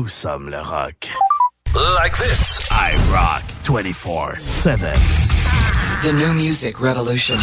Nous sommes le rock. Like this. I rock 24-7. The new music revolution.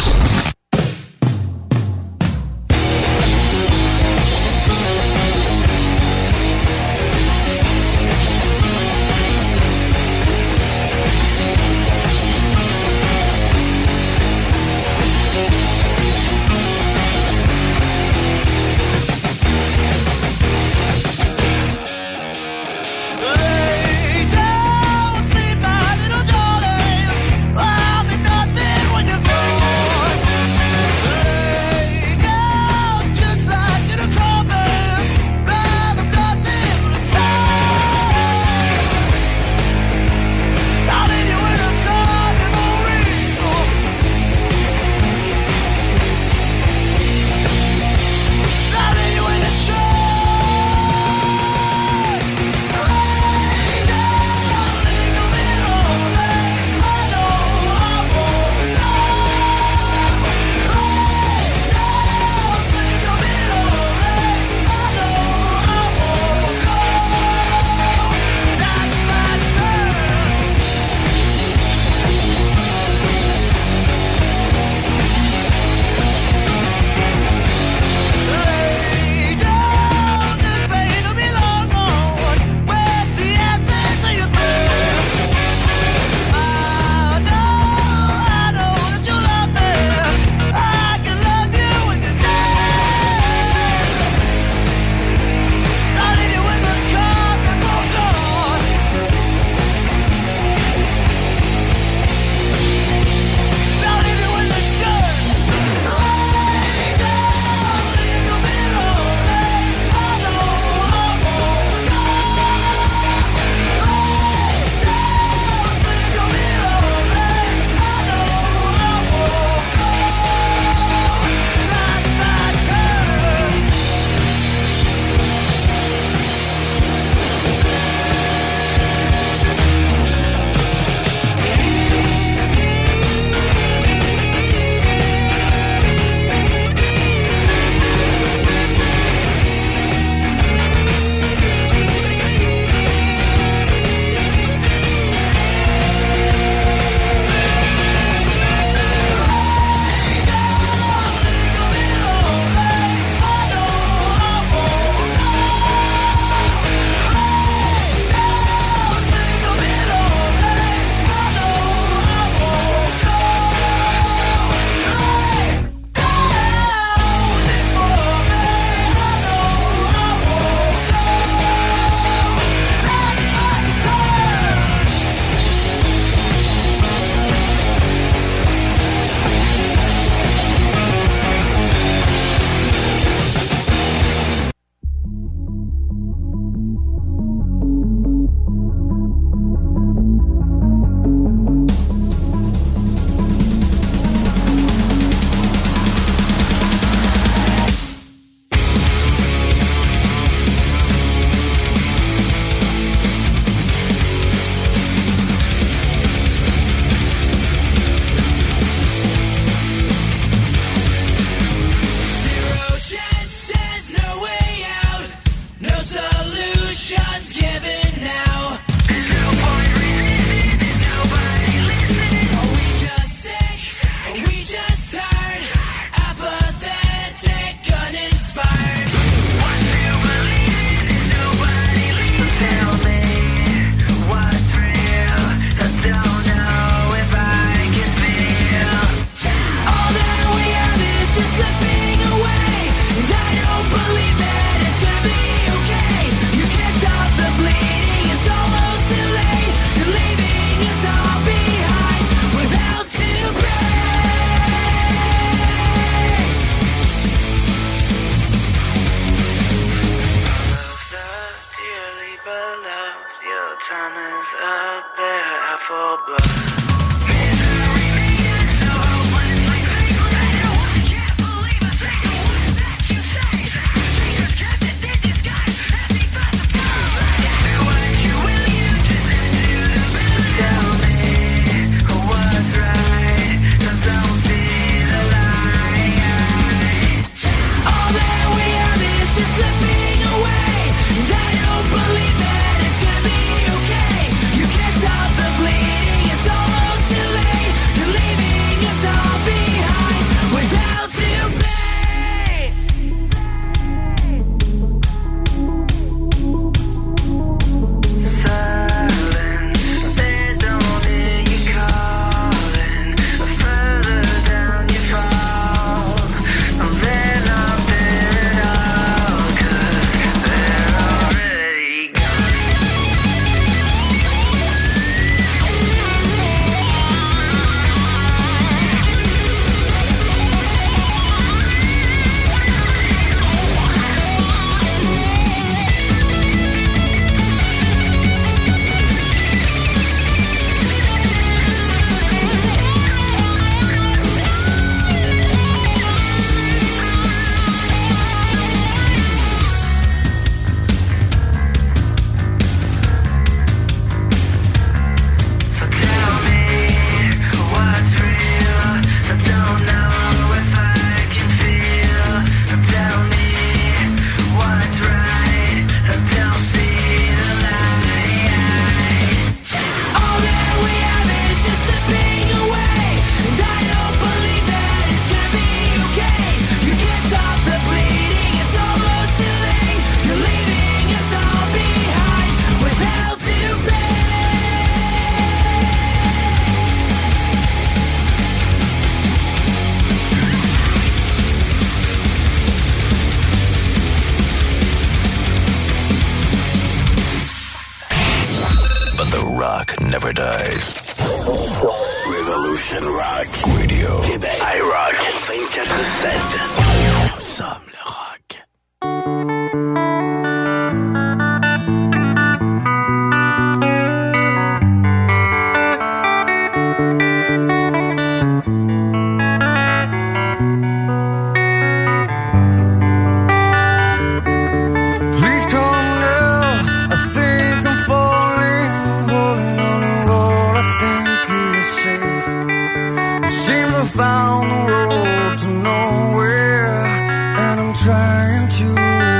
Trying to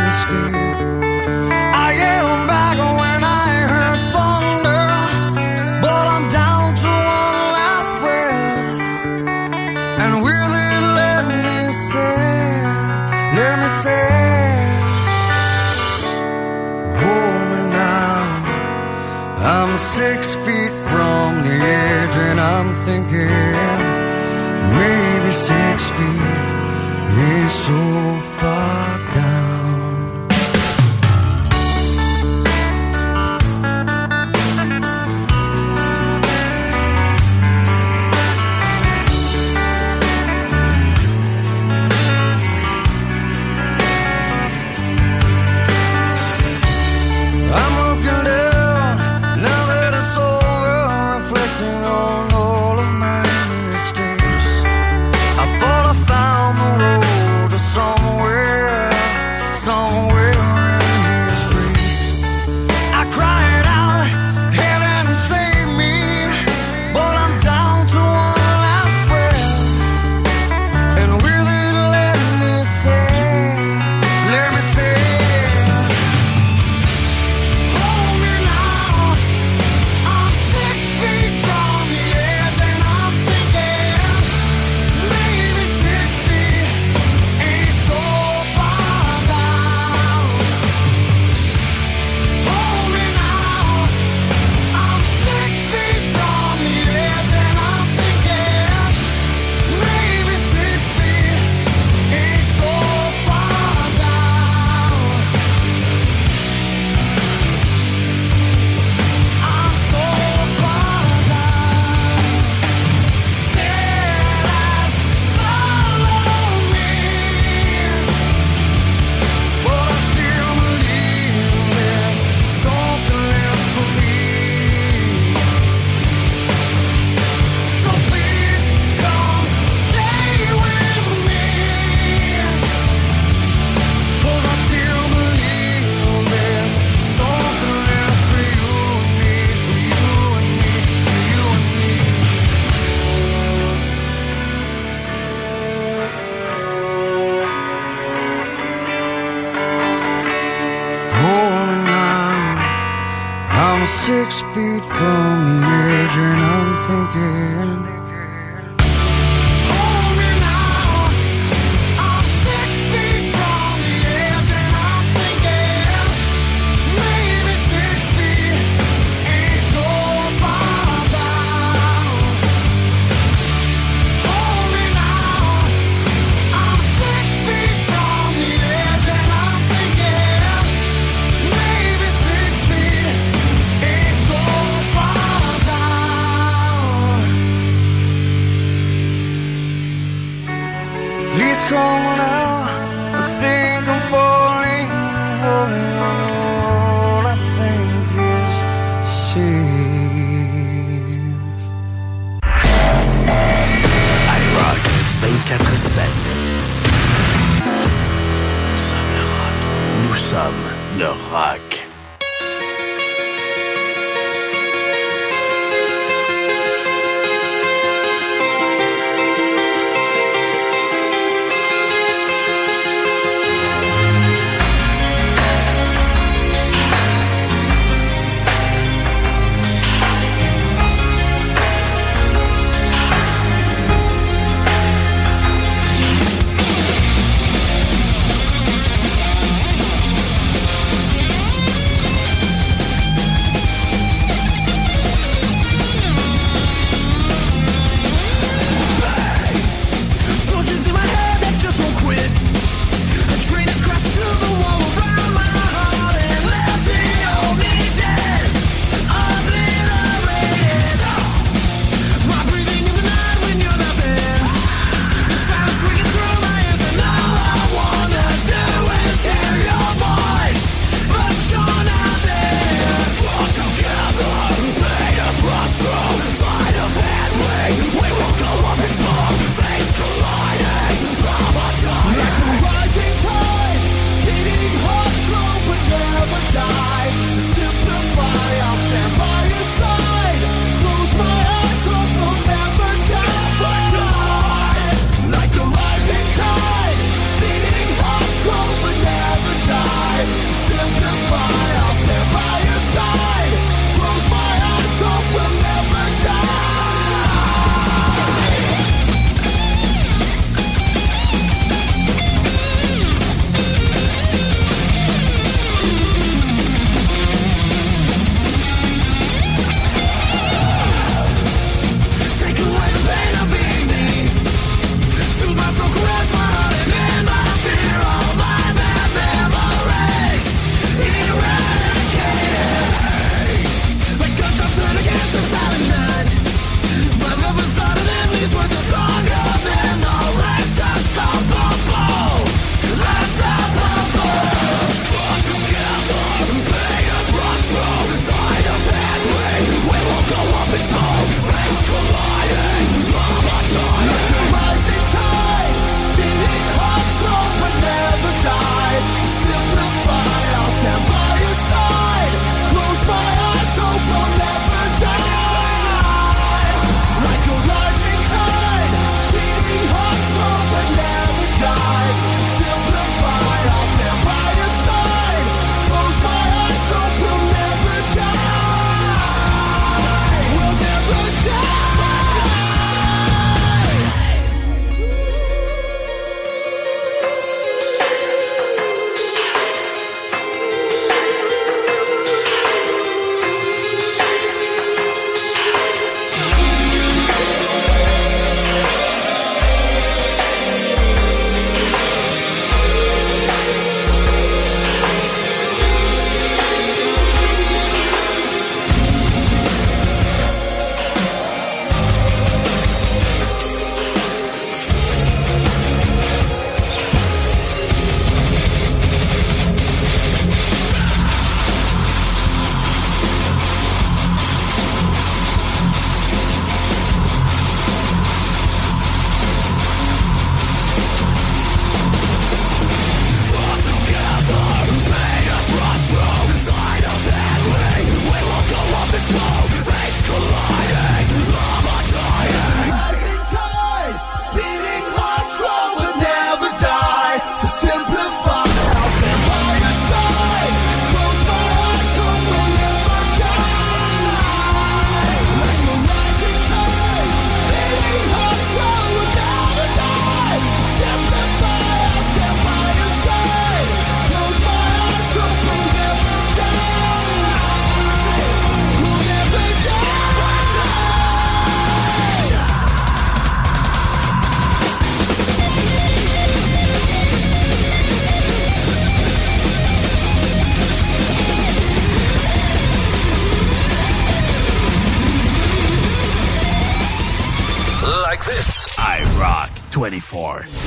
escape.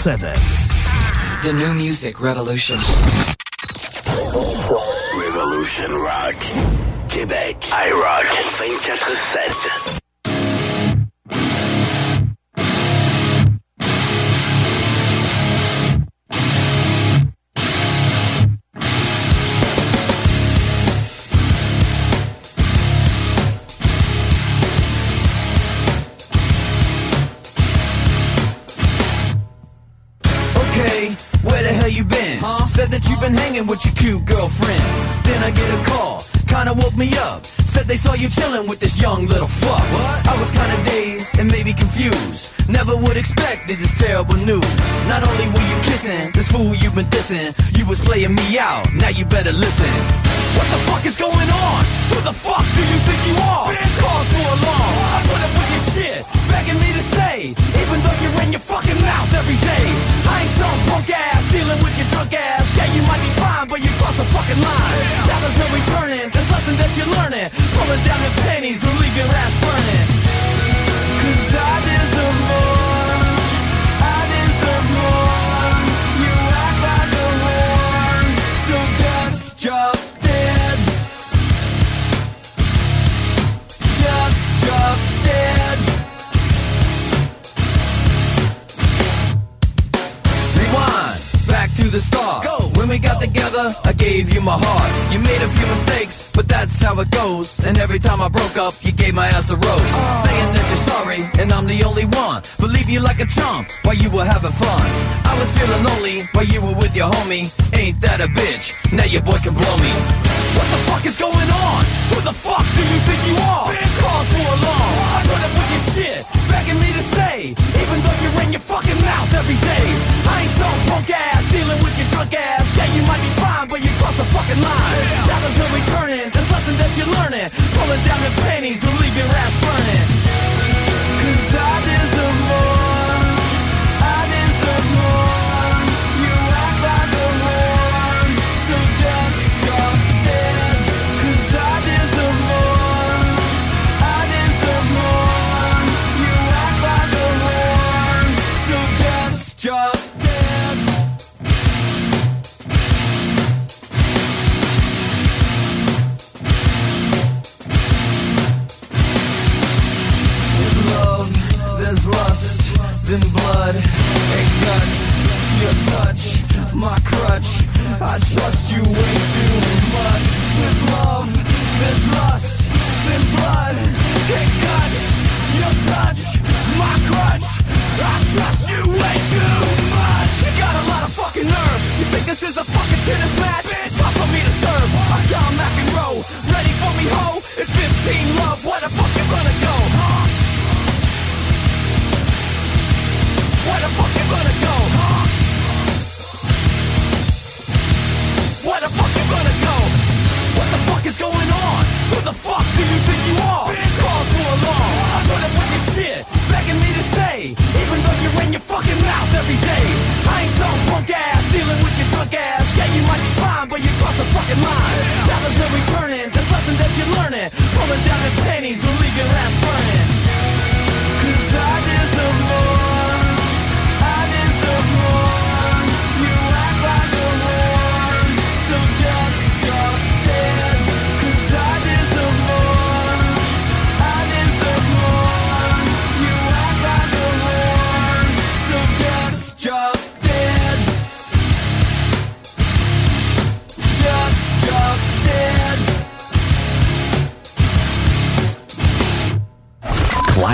7. The new music revolution. Revolution Rock. Québec. I Rock 24-7.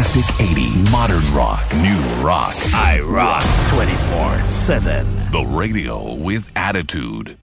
Classic 80, modern rock, new rock. I rock 24 7. The radio with attitude.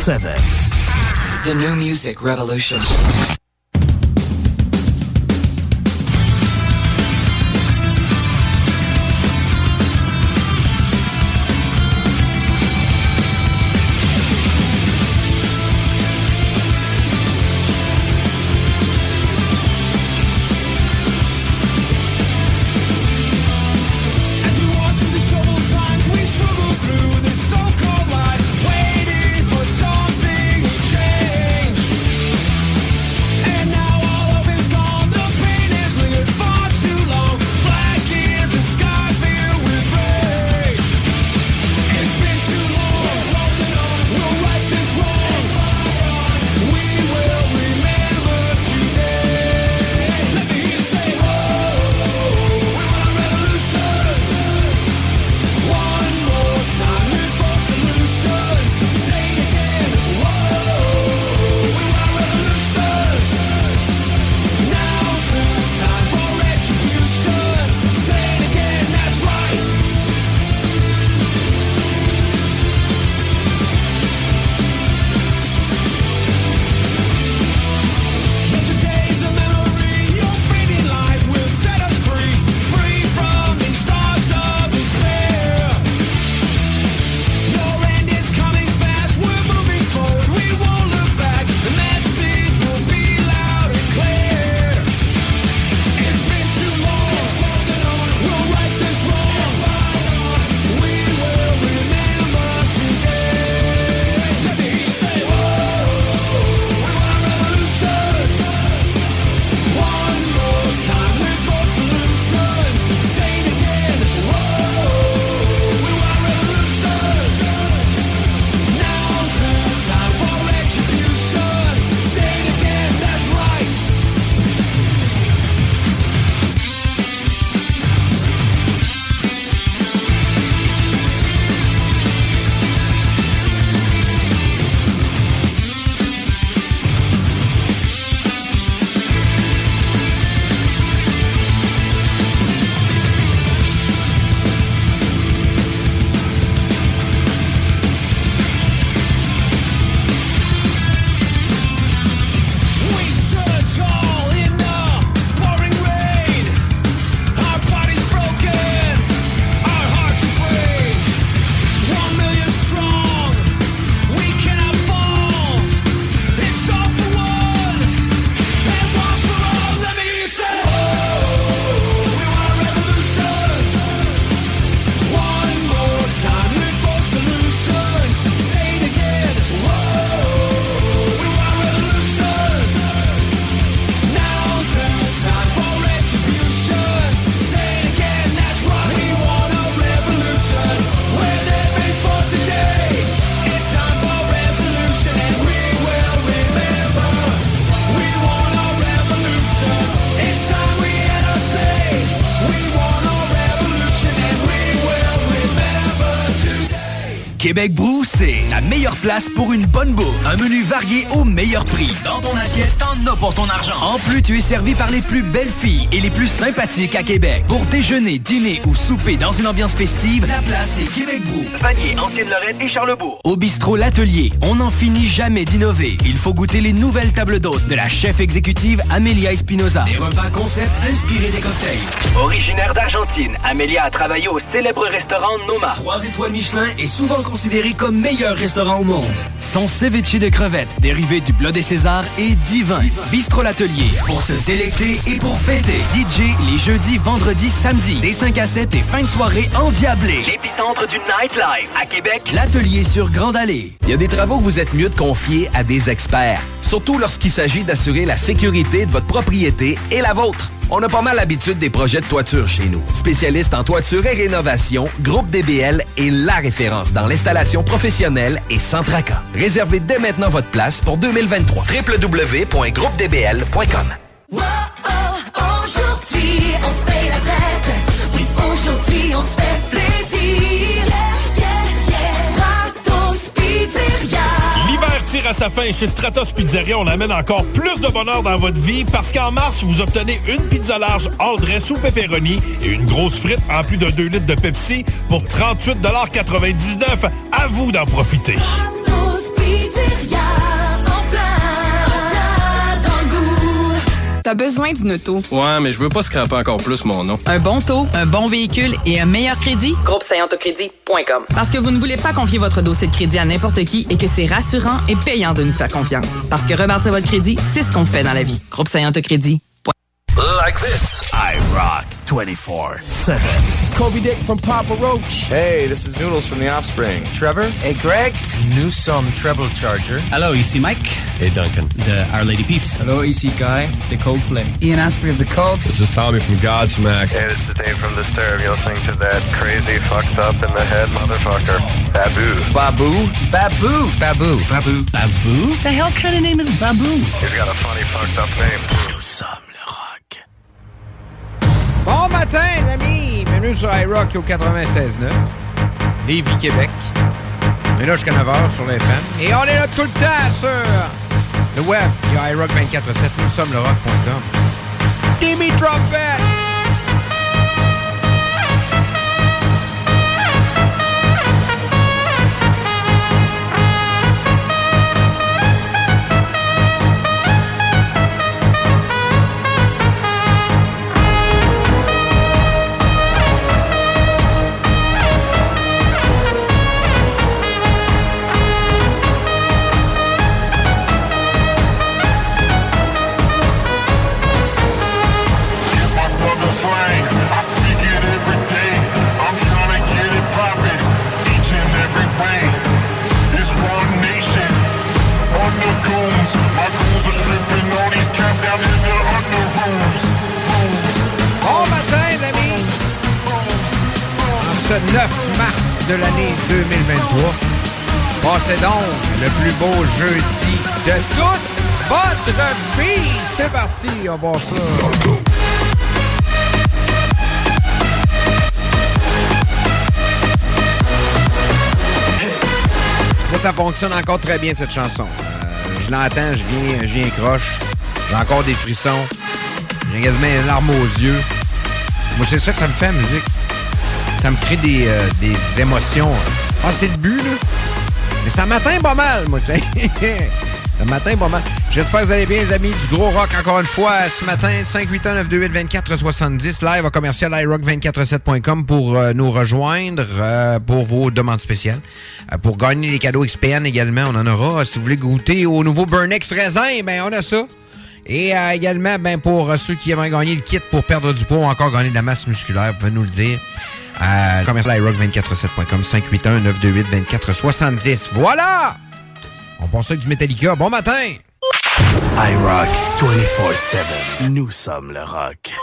24-7. The New Music Revolution. Québec Brou, c'est la meilleure place pour une bonne bouffe. Un menu varié au meilleur prix. Dans ton assiette, t'en as pour ton argent. En plus, tu es servi par les plus belles filles et les plus sympathiques à Québec. Pour déjeuner, dîner ou souper dans une ambiance festive, la place est Québec Brou. Vanier, Ancienne-Lorraine et Charlebourg. Au bistrot L'Atelier, on n'en finit jamais d'innover. Il faut goûter les nouvelles tables d'hôtes de la chef exécutive Amelia Espinoza. Des repas concept inspirés des cocktails. Originaire d'Argentine, Amélia a travaillé au célèbre restaurant Noma. Trois étoiles Michelin est souvent considéré comme meilleur restaurant au monde. Son ceviche de crevettes, dérivé du Bleu des Césars, est divin. Bistrot L'Atelier, pour se délecter et pour fêter. DJ les jeudis, vendredis, samedis, des 5 à 7 et fin de soirée endiablés. L'épicentre du nightlife à Québec. L'Atelier sur Grande Allée. Il y a des travaux que vous êtes mieux de confier à des experts. Surtout lorsqu'il s'agit d'assurer la sécurité de votre propriété et la vôtre. On a pas mal l'habitude des projets de toiture chez nous. Spécialiste en toiture et rénovation, Groupe DBL est la référence dans l'installation professionnelle et sans tracas. Réservez dès maintenant votre place pour 2023. www.groupedbl.com à sa fin chez Stratos Pizzeria, on amène encore plus de bonheur dans votre vie parce qu'en mars, vous obtenez une pizza large all dress ou pepperoni et une grosse frite en plus de 2 litres de Pepsi pour 38,99 À vous d'en profiter. T'as besoin d'une auto? Ouais, mais je veux pas scraper encore plus mon nom. Un bon taux, un bon véhicule et un meilleur crédit? Groupe Parce que vous ne voulez pas confier votre dossier de crédit à n'importe qui et que c'est rassurant et payant de nous faire confiance. Parce que rebâtir votre crédit, c'est ce qu'on fait dans la vie. Groupe Crédit. Like this. I rock 24 7. Kobe Dick from Papa Roach. Hey, this is Noodles from The Offspring. Trevor. Hey, Greg. Newsome Treble Charger. Hello, EC Mike. Hey, Duncan. The Our Lady Peace. Hello, EC Guy. The Coldplay. Ian Asprey of The Cult. This is Tommy from Godsmack. Hey, this is Dave from Disturbed. You'll sing to that crazy, fucked up in the head motherfucker. Babu. Babu? Babu. Babu. Babu. Babu? The hell kind of name is Babu? He's got a funny, fucked up name. Nous sommes le rock. Bon matin, les amis! Bienvenue sur iRock au 96.9. Lévis, Québec. On est là jusqu'à 9h sur le FM. Et on est là tout le temps sur le web. A iRock 24.7. Nous sommes le rock.com. Timmy Trumpet! Slang. I speak it every day. I'm trying to get it poppin' each and every way. It's one nation under goons. My goons are stripping all these cats down in the under. Rooms. Bon matin, les amis! En ce 9 mars de l'année 2023, passez donc le plus beau jeudi de toute votre vie! C'est parti, on va voir ça! Ça fonctionne encore très bien, cette chanson. Euh, je l'entends, je viens, je viens croche. J'ai encore des frissons. J'ai quasiment une larme aux yeux. Moi, c'est ça que ça me fait, la musique. Ça me crée des, euh, des émotions. Ah, c'est le but, là. Mais ça m'atteint pas mal, moi, m'atteint pas mal. J'espère que vous allez bien, les amis du Gros Rock, encore une fois, ce matin, 581-928-2470, live à commercial iRock247.com pour euh, nous rejoindre euh, pour vos demandes spéciales. Euh, pour gagner les cadeaux XPN également, on en aura. Si vous voulez goûter au nouveau Burnex Raisin, ben on a ça. Et également, ben, pour ceux qui aimeraient gagner le kit pour perdre du poids ou encore gagner de la masse musculaire, vous nous le dire. Commercial iRock247.com, 581-928-2470. Voilà! On pense avec du Metallica. Bon matin! I rock 24-7. Nous sommes le rock.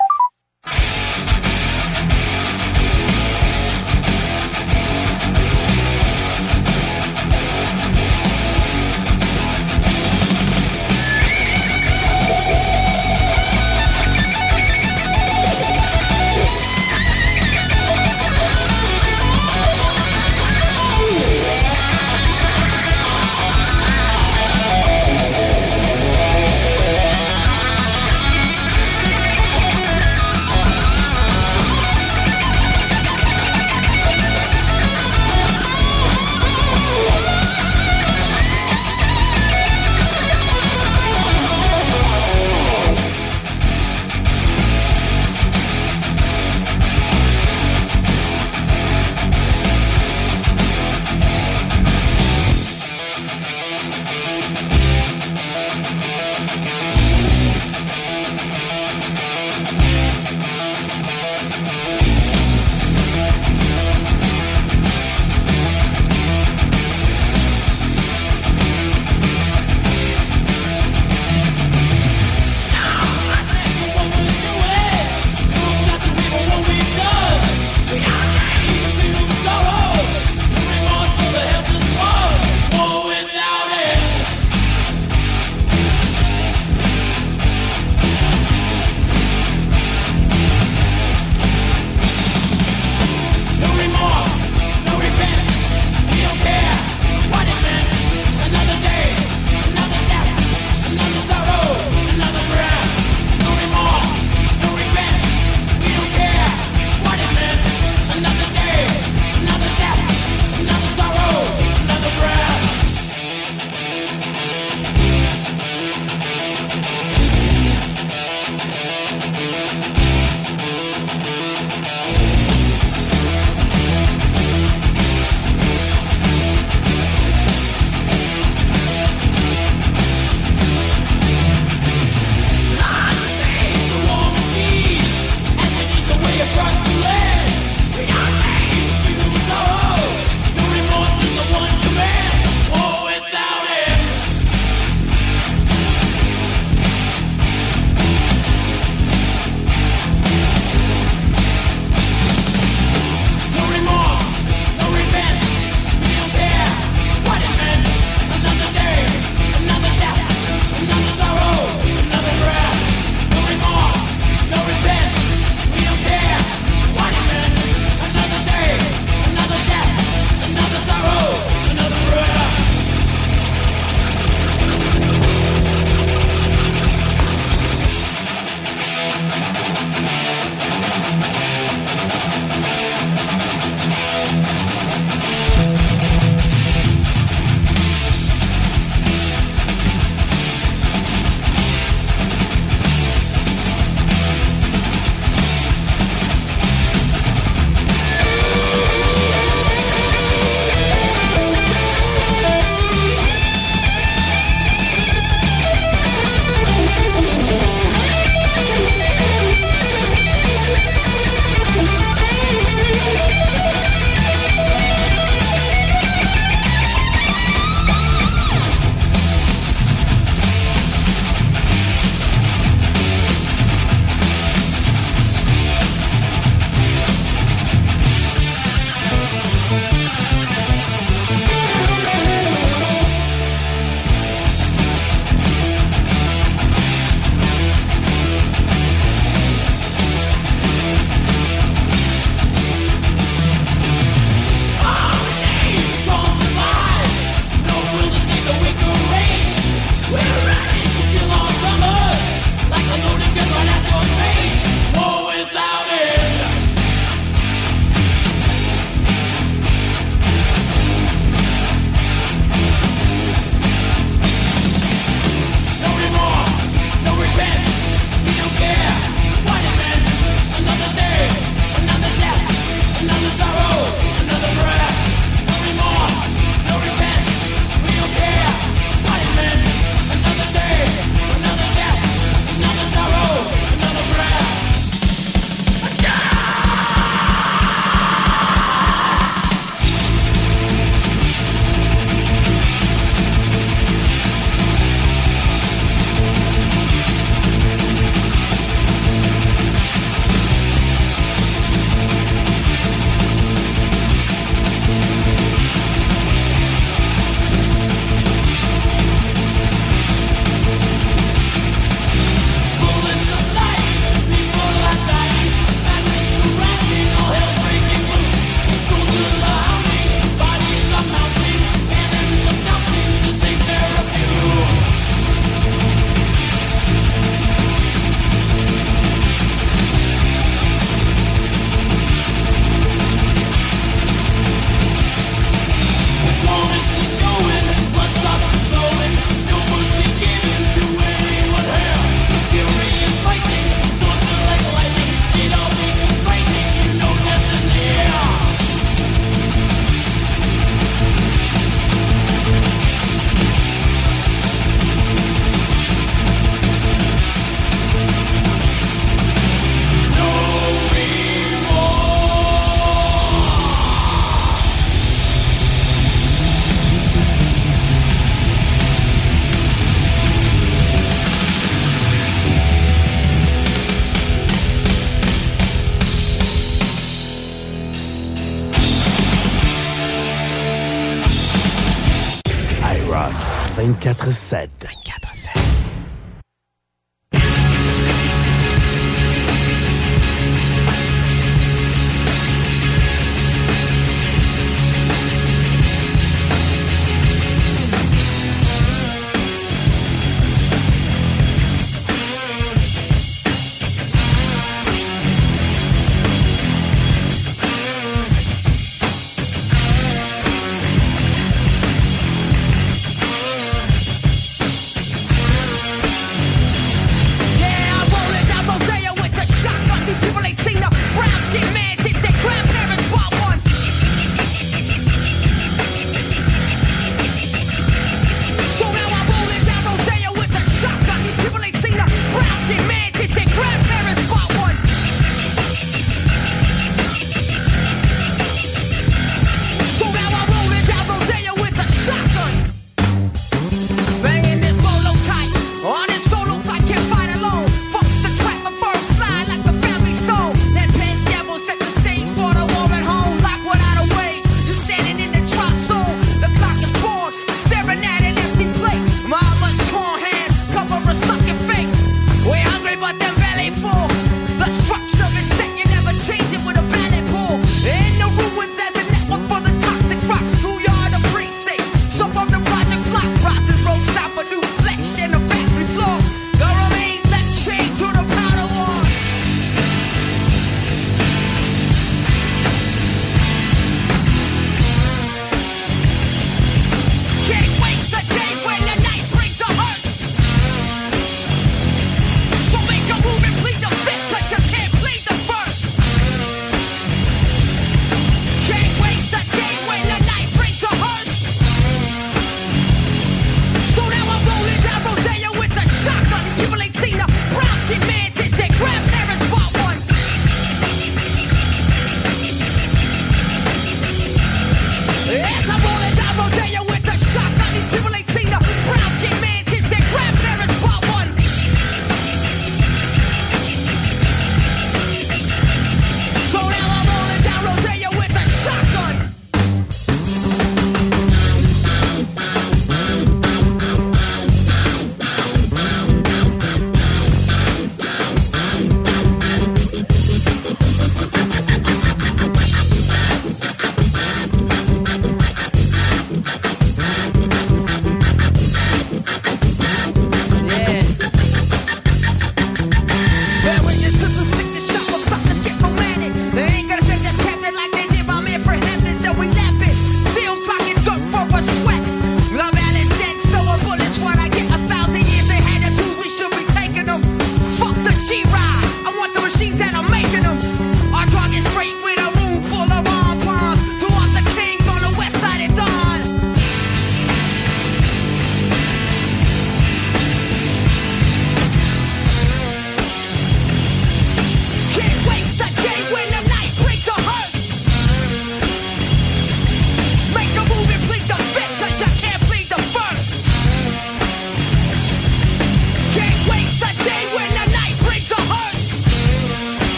24-7. 24-7.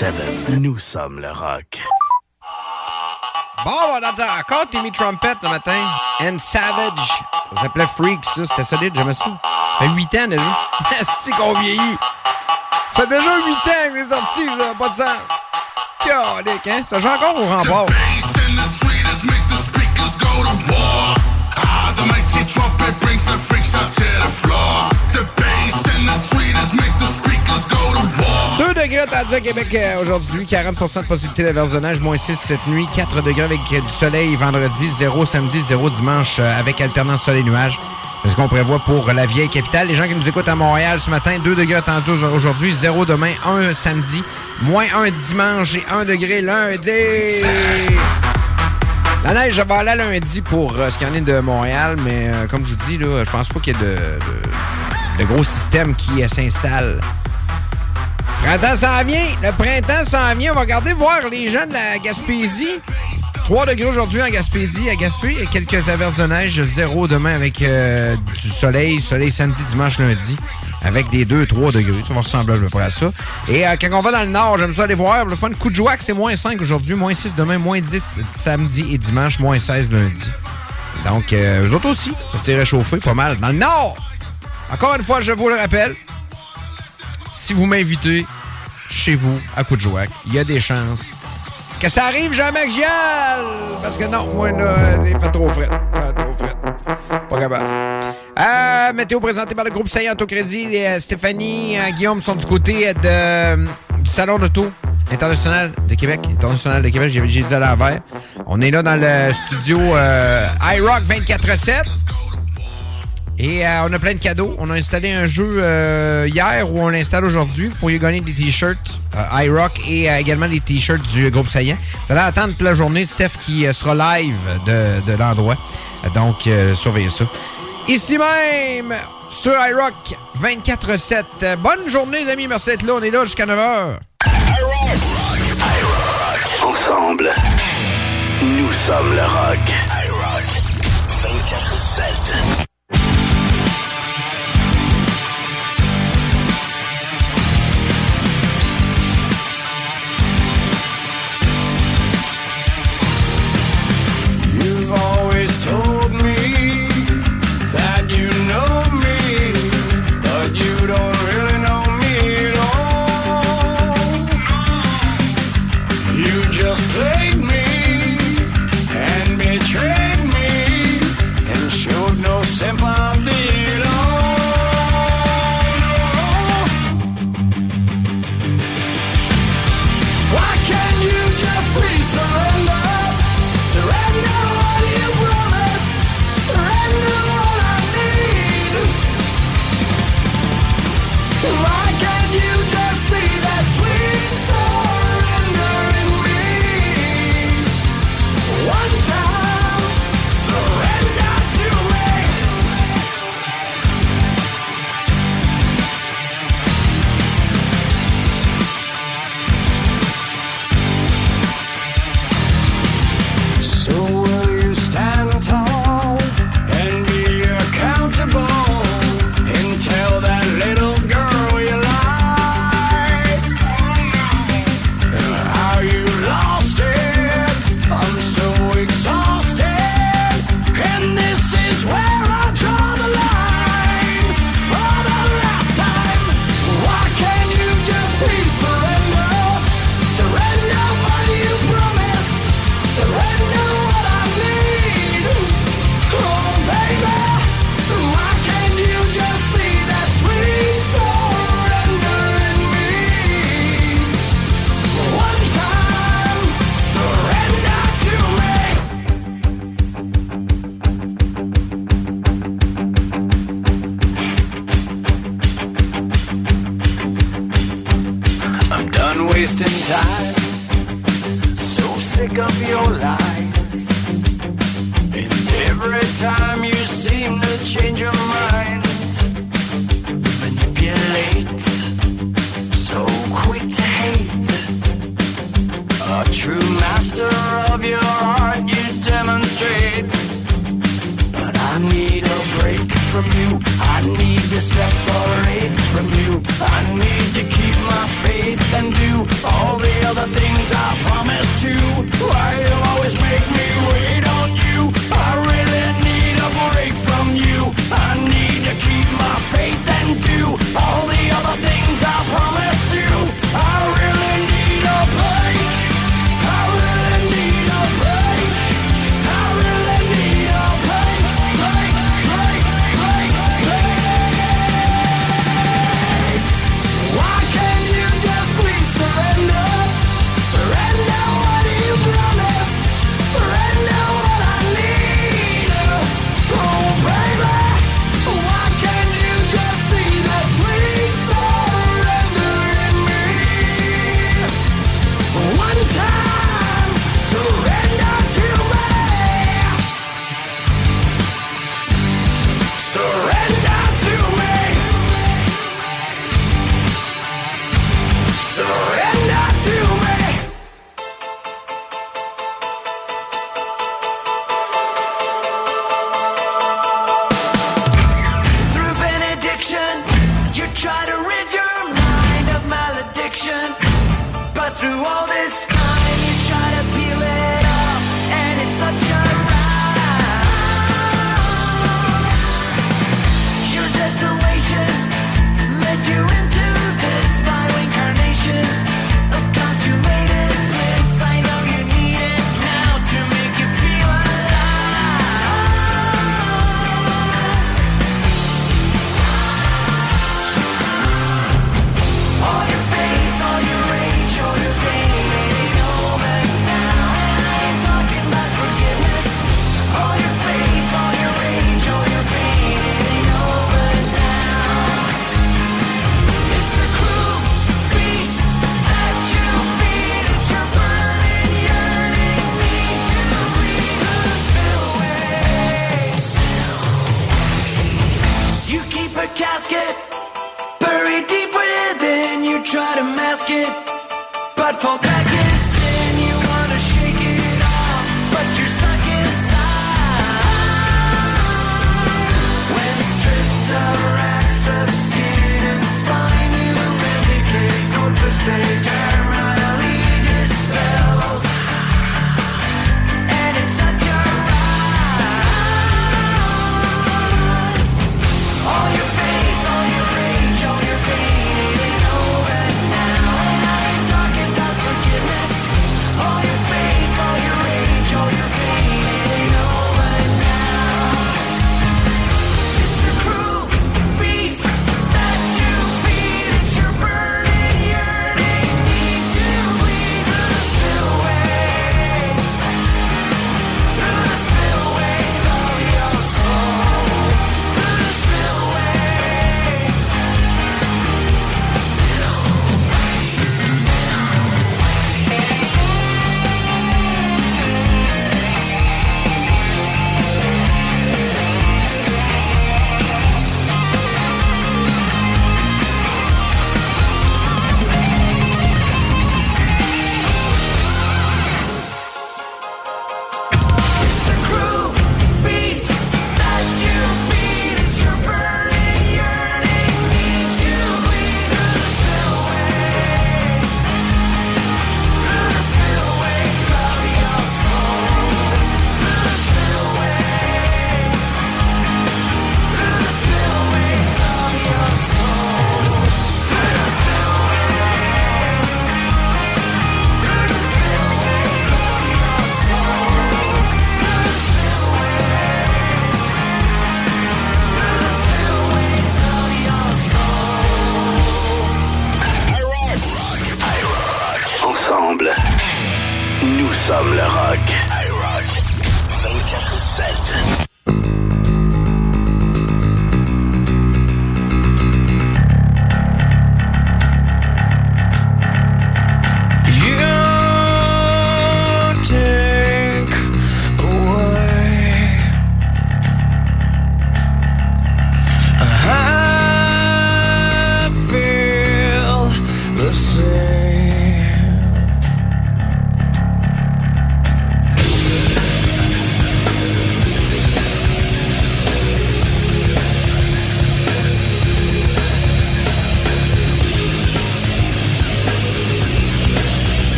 24-7. Nous sommes le rock. Bon, on entend encore Timmy Trumpet le matin. And Savage. Ça s'appelait Freaks, ça. C'était solide, j'aimais ça. Ça fait 8 ans déjà. C'est qu'on vieillit. Ça fait déjà 8 ans que c'est sorti, ça. Pas de sens. Calique, hein? Ça joue encore au rempart. War. 2 degrés attendus à Québec euh, aujourd'hui, 40% de possibilité d'averse de neige, moins 6 cette nuit, 4 degrés avec euh, du soleil vendredi, 0 samedi, 0 dimanche euh, avec alternance soleil-nuage. C'est ce qu'on prévoit pour la vieille capitale. Les gens qui nous écoutent à Montréal ce matin, 2 degrés attendus aujourd'hui, 0 demain, 1 samedi, moins 1 dimanche et 1 degré lundi. La neige, je vais aller lundi pour ce qu'il y en est de Montréal, mais comme je vous dis, là, je pense pas qu'il y ait de, gros systèmes qui s'installent. Printemps s'en vient. Le printemps s'en vient. On va regarder voir les gens de la Gaspésie. 3 degrés aujourd'hui en Gaspésie. À Gaspé, quelques averses de neige. 0 demain avec euh, du soleil. Soleil samedi, dimanche, lundi. Avec des 2-3 degrés. Ça va ressembler à peu près à ça. Et euh, quand on va dans le nord, j'aime ça aller voir. Le fun coup de joie, c'est moins 5 aujourd'hui, moins 6 demain, moins 10 samedi et dimanche, moins 16 lundi. Donc, euh, eux autres aussi, ça s'est réchauffé pas mal. Dans le nord, encore une fois, je vous le rappelle, si vous m'invitez chez vous à joie, il y a des chances que ça arrive jamais que j'y aille. Parce que non, moi, là, il fait trop frais. Trop. Pas capable. Euh, météo présenté par le groupe Saillant Autocrédit. Les, euh, Stéphanie, euh, Guillaume sont du côté euh, du Salon d'Auto international de Québec. International de Québec, j'ai dit à l'envers. On est là dans le studio iRock 24-7. Et euh, on a plein de cadeaux. On a installé un jeu euh, hier où on l'installe aujourd'hui. Vous pourriez gagner des t-shirts euh, iRock et euh, également des t-shirts du groupe Saillant. Vous allez attendre toute la journée Steph qui euh, sera live de, de l'endroit. Donc, euh, surveillez ça. Ici même, sur iRock 24-7. Euh, Bonne journée, les amis. Merci d'être là. On est là jusqu'à 9h. Ensemble, nous sommes le rock.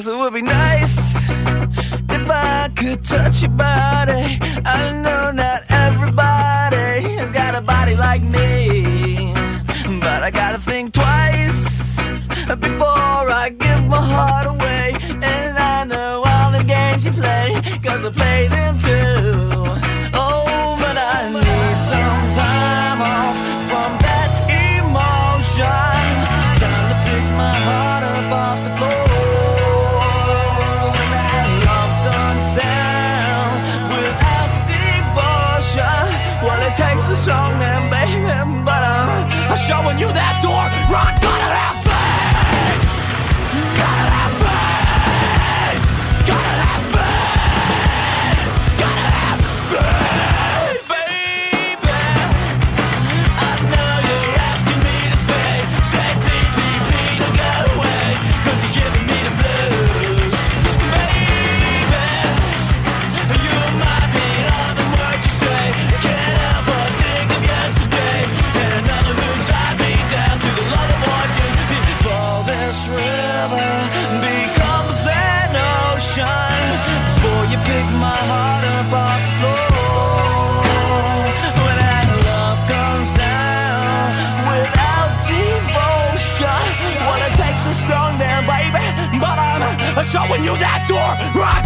Cause it would be nice if I could touch your body. Showing you that door.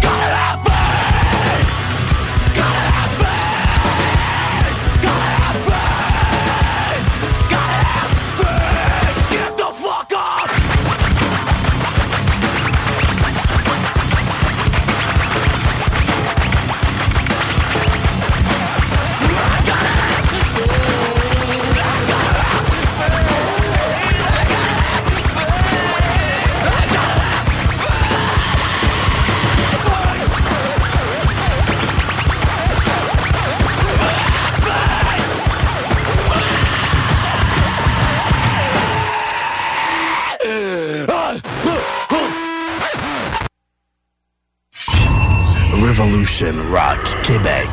Revolution Rock Québec.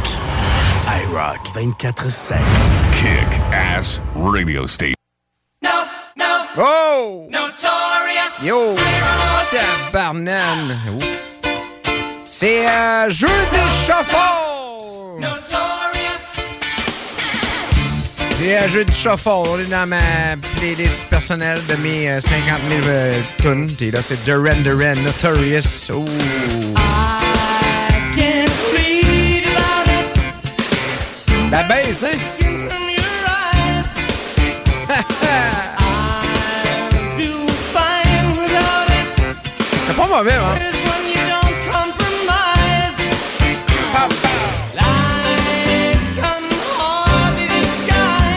iRock 24-7. Kick Ass Radio Station. No, no. Oh! Notorious. Yo! Tabarnane! Oh. C'est euh, Jeudi Shuffle! Notorious. C'est euh, Jeudi Shuffle. On est dans ma playlist personnelle de mes euh, 50 000 euh, tunes. Et là, c'est Duran Duran, Notorious. Oh! Can't La baisse, hein? C'est pas mauvais, hein?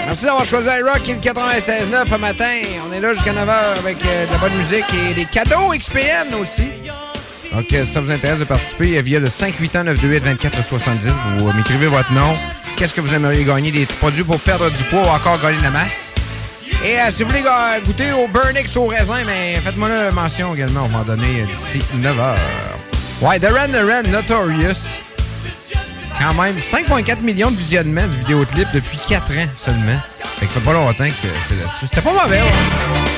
Merci d'avoir choisi iRock est le 96.9 ce matin. On est là jusqu'à 9h avec euh, de la bonne musique et des cadeaux XPN aussi. Donc, euh, si ça vous intéresse de participer, euh, via le 581-928-2470, vous m'écrivez votre nom. Qu'est-ce que vous aimeriez gagner? Des produits pour perdre du poids ou encore gagner de la masse? Et euh, si vous voulez goûter au Burnix au raisin, mais faites-moi la mention également, on va m'en donner euh, d'ici 9h. Ouais, The Ren The Ren Notorious. Quand même, 5,4 millions de visionnements du vidéoclip depuis 4 ans seulement. Fait que fait pas longtemps que c'est là-dessus. C'était pas mauvais, ouais.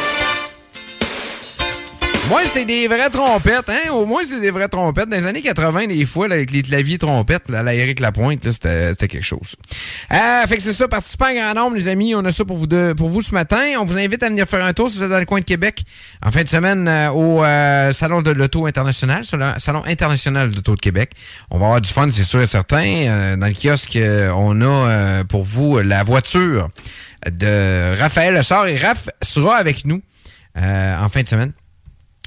Moi, c'est des vraies trompettes, hein? Au moins, c'est des vraies trompettes. Dans les années 80, des fois, là, avec les claviers trompettes, là, Eric Lapointe, c'était c'était quelque chose. Euh, fait que c'est ça, participants en grand nombre, les amis. On a ça pour vous, deux, pour vous ce matin. On vous invite à venir faire un tour si vous êtes dans le coin de Québec en fin de semaine euh, au euh, Salon de l'Auto International, le Salon international de l'Auto de Québec. On va avoir du fun, c'est sûr et certain. Euh, dans le kiosque, euh, on a euh, pour vous la voiture de Raphaël Lessard et Raph sera avec nous en fin de semaine.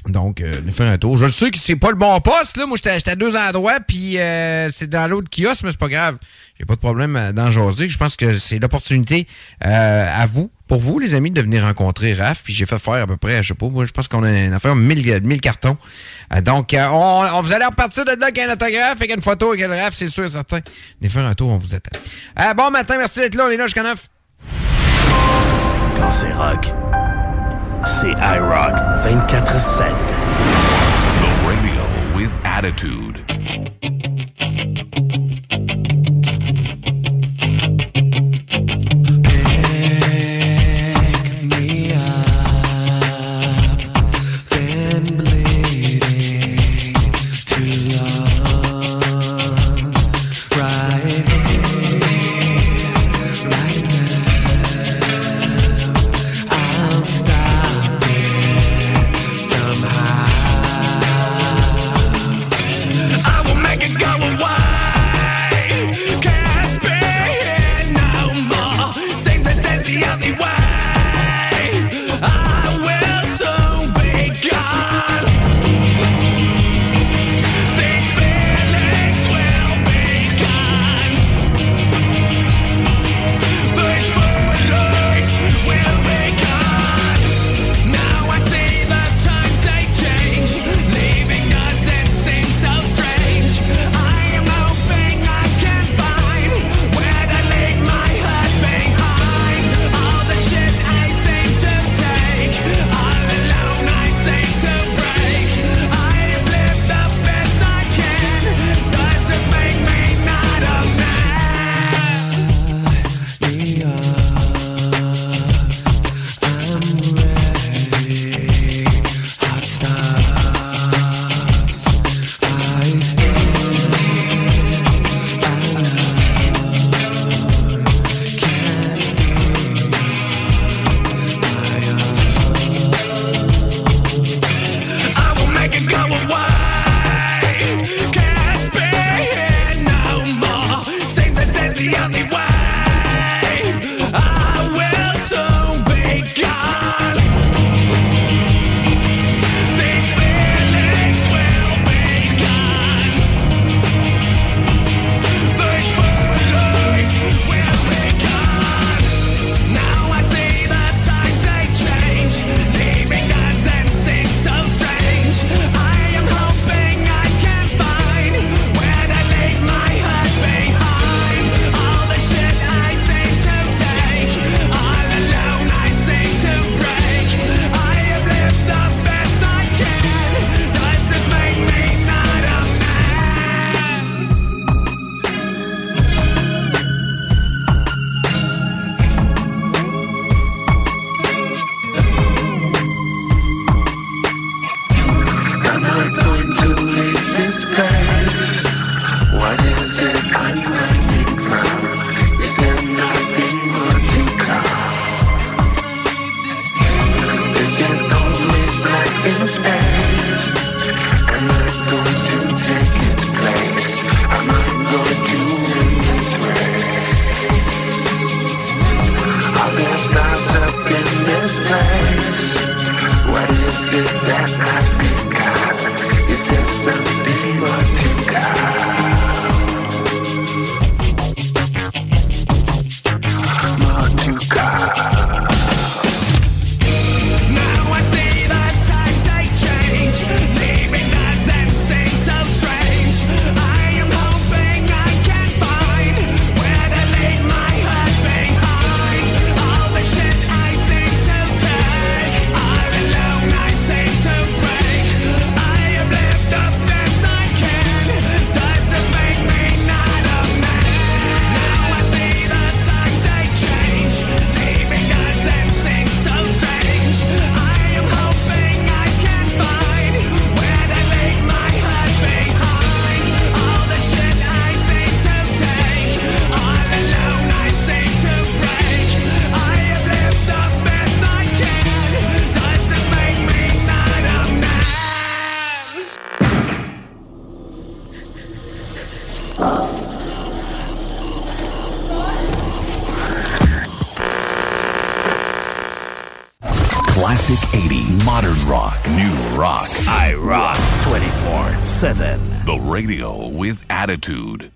Donc, euh, nous faire un tour. Je sais que c'est pas le bon poste, là. Moi, j'étais à deux endroits, puis euh, c'est dans l'autre kiosque, mais c'est pas grave. J'ai pas de problème euh, d'en jaser. Je pense que c'est l'opportunité euh, à vous, pour vous, les amis, de venir rencontrer Raph. Puis j'ai fait faire à peu près, je sais pas, moi, je pense qu'on a une affaire 1000, 1000 cartons. Euh, donc, euh, on, on vous allez repartir de là avec un autographe, avec une photo avec le Raph, c'est sûr et certain. Venez faire un tour, on vous attend. Bon matin, merci d'être là. On est là jusqu'à 9. Quand c'est rock, c'est iRock 24-7. The radio with attitude. Attitude.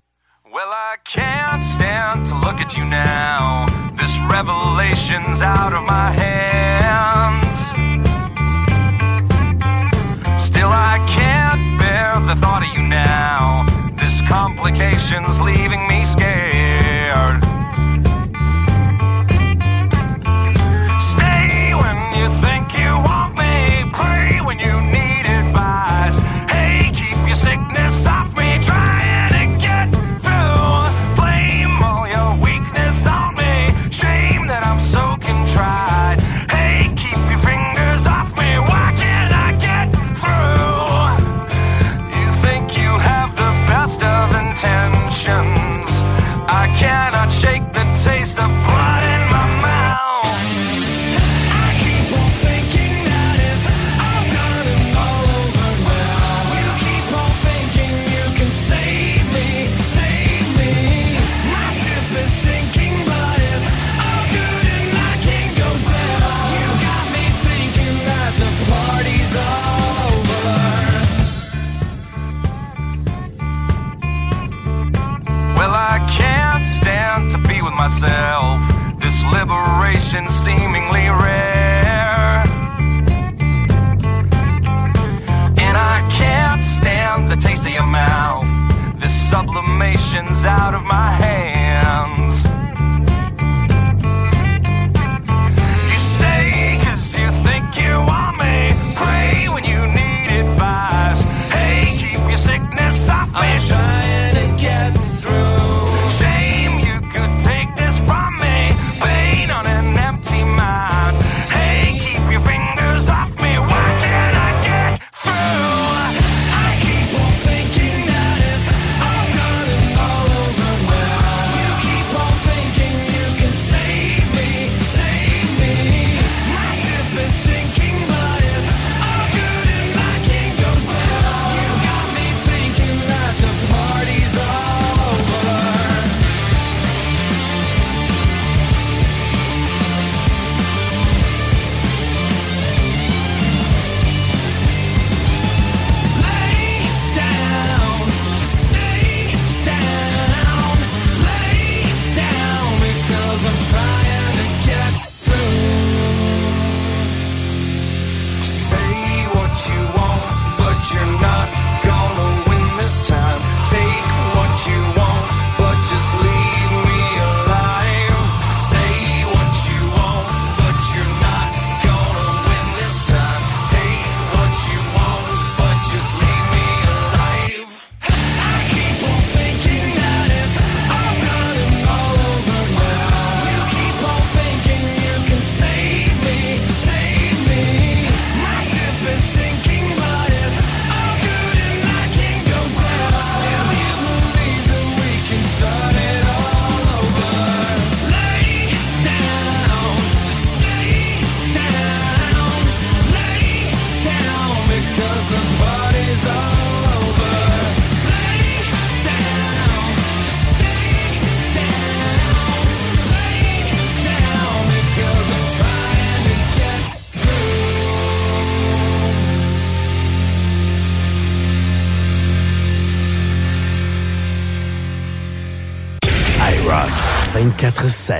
24-7.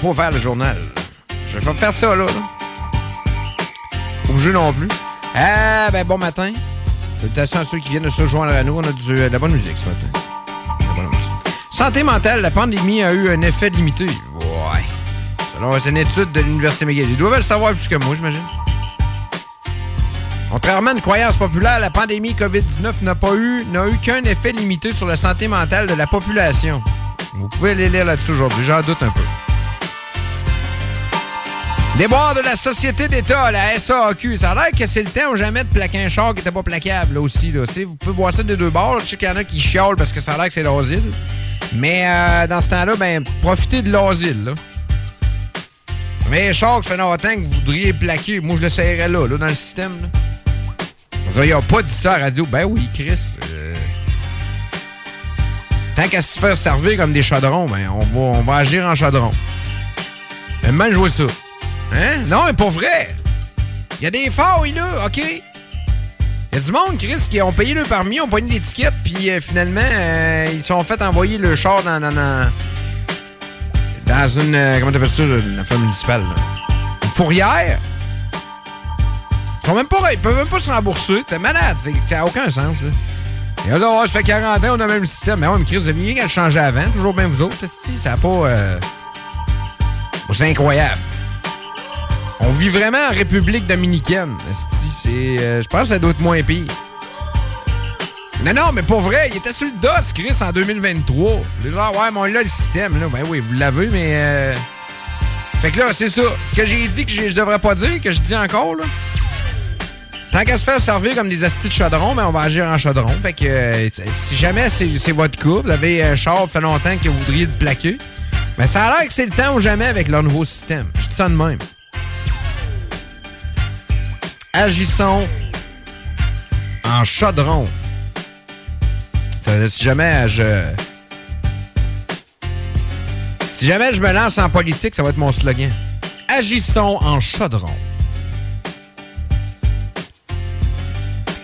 Pas ouvert le journal. Je vais faire ça, là. là. Pas obligé non plus. Ah, ben bon matin. Salutations à ceux qui viennent de se joindre à nous. On a du, de la bonne musique ce matin. La bonne musique. Santé mentale, la pandémie a eu un effet limité. Ouais. Selon une étude de l'Université McGill. Ils doivent le savoir plus que moi, j'imagine. Contrairement à une croyance populaire, la pandémie COVID-19 n'a pas eu, n'a eu qu'un effet limité sur la santé mentale de la population. Vous pouvez aller lire là-dessus aujourd'hui, j'en doute un peu. Déboire de la Société d'État, la SAQ. Ça a l'air que c'est le temps ou jamais de plaquer un char qui était pas plaquable, là aussi. Là. Vous pouvez voir ça des deux bords. là. Je sais qu'il y en a qui chiolent parce que ça a l'air que c'est l'asile. Mais euh, dans ce temps-là, ben, profitez de l'asile. Mais un char, ça fait longtemps que vous voudriez plaquer. Moi, je le serrais là, là, dans le système. Là. Vous n'avez pas dit ça à radio. Ben oui, Chris. euh, Tant qu'à se faire servir comme des chaudrons, ben on va, on va agir en chaudron. Même jouer ça. Non, mais pour vrai. Il y a des failles, là, OK? Il y a du monde, Chris, qui ont payé le permis, ont pogné l'étiquette, puis euh, finalement, euh, ils se sont fait envoyer le char dans, dans, dans, une... euh, comment t'appelles ça, une affaire municipale, là? Une fourrière? Ils, sont même pas, ils peuvent même pas se rembourser. C'est malade. Ça n'a aucun sens. Là. Et là, ouais, ça fait 40 ans, on a même le système. Mais ouais, mais Chris, vous avez rien qu'à le changer avant. Toujours bien vous autres. Ça n'a pas. euh, oh, C'est incroyable. On vit vraiment en République dominicaine. C'est, euh, Je pense que ça doit être moins pire. Non, non, mais pour vrai, il était sur le DOS, Chris, en 2023. Le genre, ouais, mais on l'a le système, là. Ben oui, vous l'avez, mais. euh, Fait que là, c'est ça. Ce que j'ai dit que je devrais pas dire, que je dis encore, là. Tant qu'à se faire servir comme des astis de chaudron, ben on va agir en chaudron. Fait que euh, si jamais c'est votre coup, vous avez un char, ça fait longtemps que vous voudriez le plaquer, ben ça a l'air que c'est le temps ou jamais avec leur nouveau système. Je dis ça de même. Agissons en chaudron. Si jamais je. Si jamais je me lance en politique, ça va être mon slogan. Agissons en chaudron.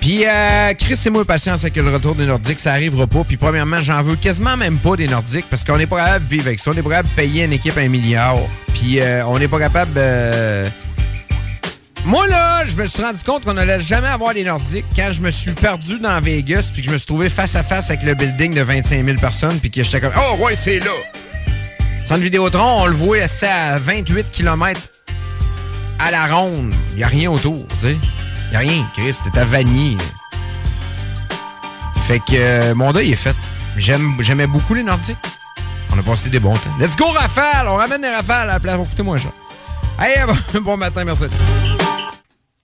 Puis, euh, Chris et moi, patience avec le retour des Nordiques, ça arrivera pas. Puis, premièrement, j'en veux quasiment même pas des Nordiques parce qu'on n'est pas capable de vivre avec ça. On n'est pas capable de payer une équipe un milliard. Puis, euh, on n'est pas capable. euh, Moi, là, je me suis rendu compte qu'on n'allait jamais avoir les Nordiques quand je me suis perdu dans Vegas puis que je me suis trouvé face à face avec le building de 25 000 personnes puis que j'étais comme Oh, ouais, c'est là! Centre Vidéotron, on le voit c'est à 28 km à la ronde. Il a rien autour, tu sais. Il a rien, Chris. C'est à Vanier. Fait que euh, mon deuil est fait. J'aimais beaucoup les Nordiques. On a passé des bons temps. Let's go, Rafale! On ramène les Rafales à la place. Cher. Hey, bon, bon matin, merci.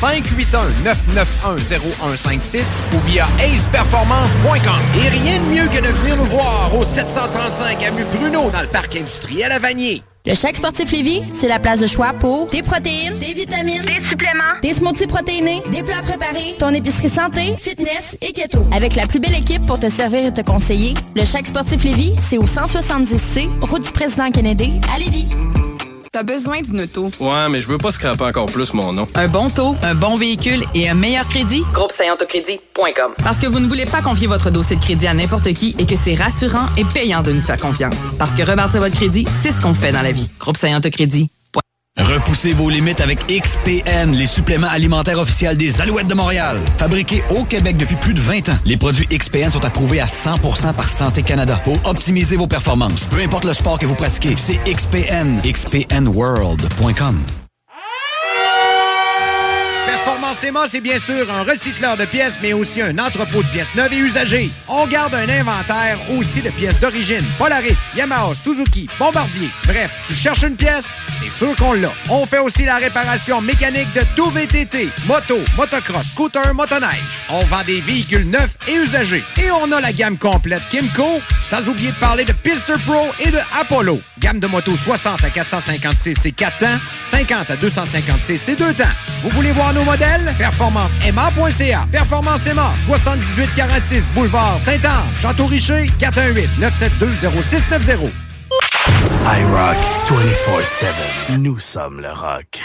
581-991-0156 ou via aceperformance.com. Et rien de mieux que de venir nous voir au 735 avenue Bruno dans le parc industriel à Vanier. Le Chèque Sportif Lévis, c'est la place de choix pour des protéines, des vitamines, des suppléments, des smoothies protéinés, des plats préparés, ton épicerie santé, fitness et keto. Avec la plus belle équipe pour te servir et te conseiller, le Chèque Sportif Lévis, c'est au 170C, route du président Kennedy, à Lévis. T'as besoin d'une auto. Ouais, mais je veux pas scraper encore plus mon nom. Un bon taux, un bon véhicule et un meilleur crédit? Groupe Parce que vous ne voulez pas confier votre dossier de crédit à n'importe qui et que c'est rassurant et payant de nous faire confiance. Parce que rebâtir votre crédit, c'est ce qu'on fait dans la vie. Groupe Crédit. Repoussez vos limites avec XPN, les suppléments alimentaires officiels des Alouettes de Montréal. Fabriqués au Québec depuis plus de 20 ans, les produits XPN sont approuvés à 100% par Santé Canada pour optimiser vos performances. Peu importe le sport que vous pratiquez, c'est XPN. XPNWorld.com. Performance EMA, c'est bien sûr un recycleur de pièces, mais aussi un entrepôt de pièces neuves et usagées. On garde un inventaire aussi de pièces d'origine. Polaris, Yamaha, Suzuki, Bombardier. Bref, tu cherches une pièce, c'est sûr qu'on l'a. On fait aussi la réparation mécanique de tout VTT, moto, motocross, scooter, motoneige. On vend des véhicules neufs et usagés. Et on a la gamme complète Kimco, sans oublier de parler de Pister Pro et de Apollo. Gamme de motos 60 à 456 et 4 temps, 50 à 256 et 2 temps. Vous voulez voir nos modèles? PerformanceMA.ca. Performance EMA, 7846 Boulevard Saint-Anne. Château-Richer, 418-972-0690. iRock 24-7. Nous sommes le rock.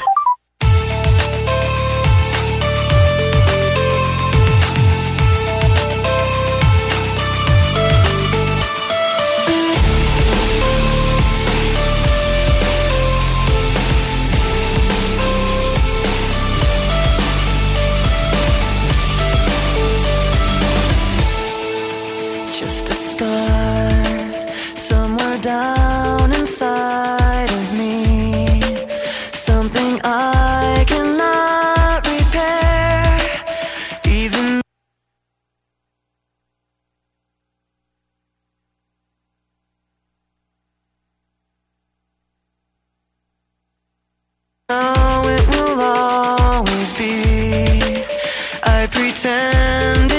Though it will always be. I pretend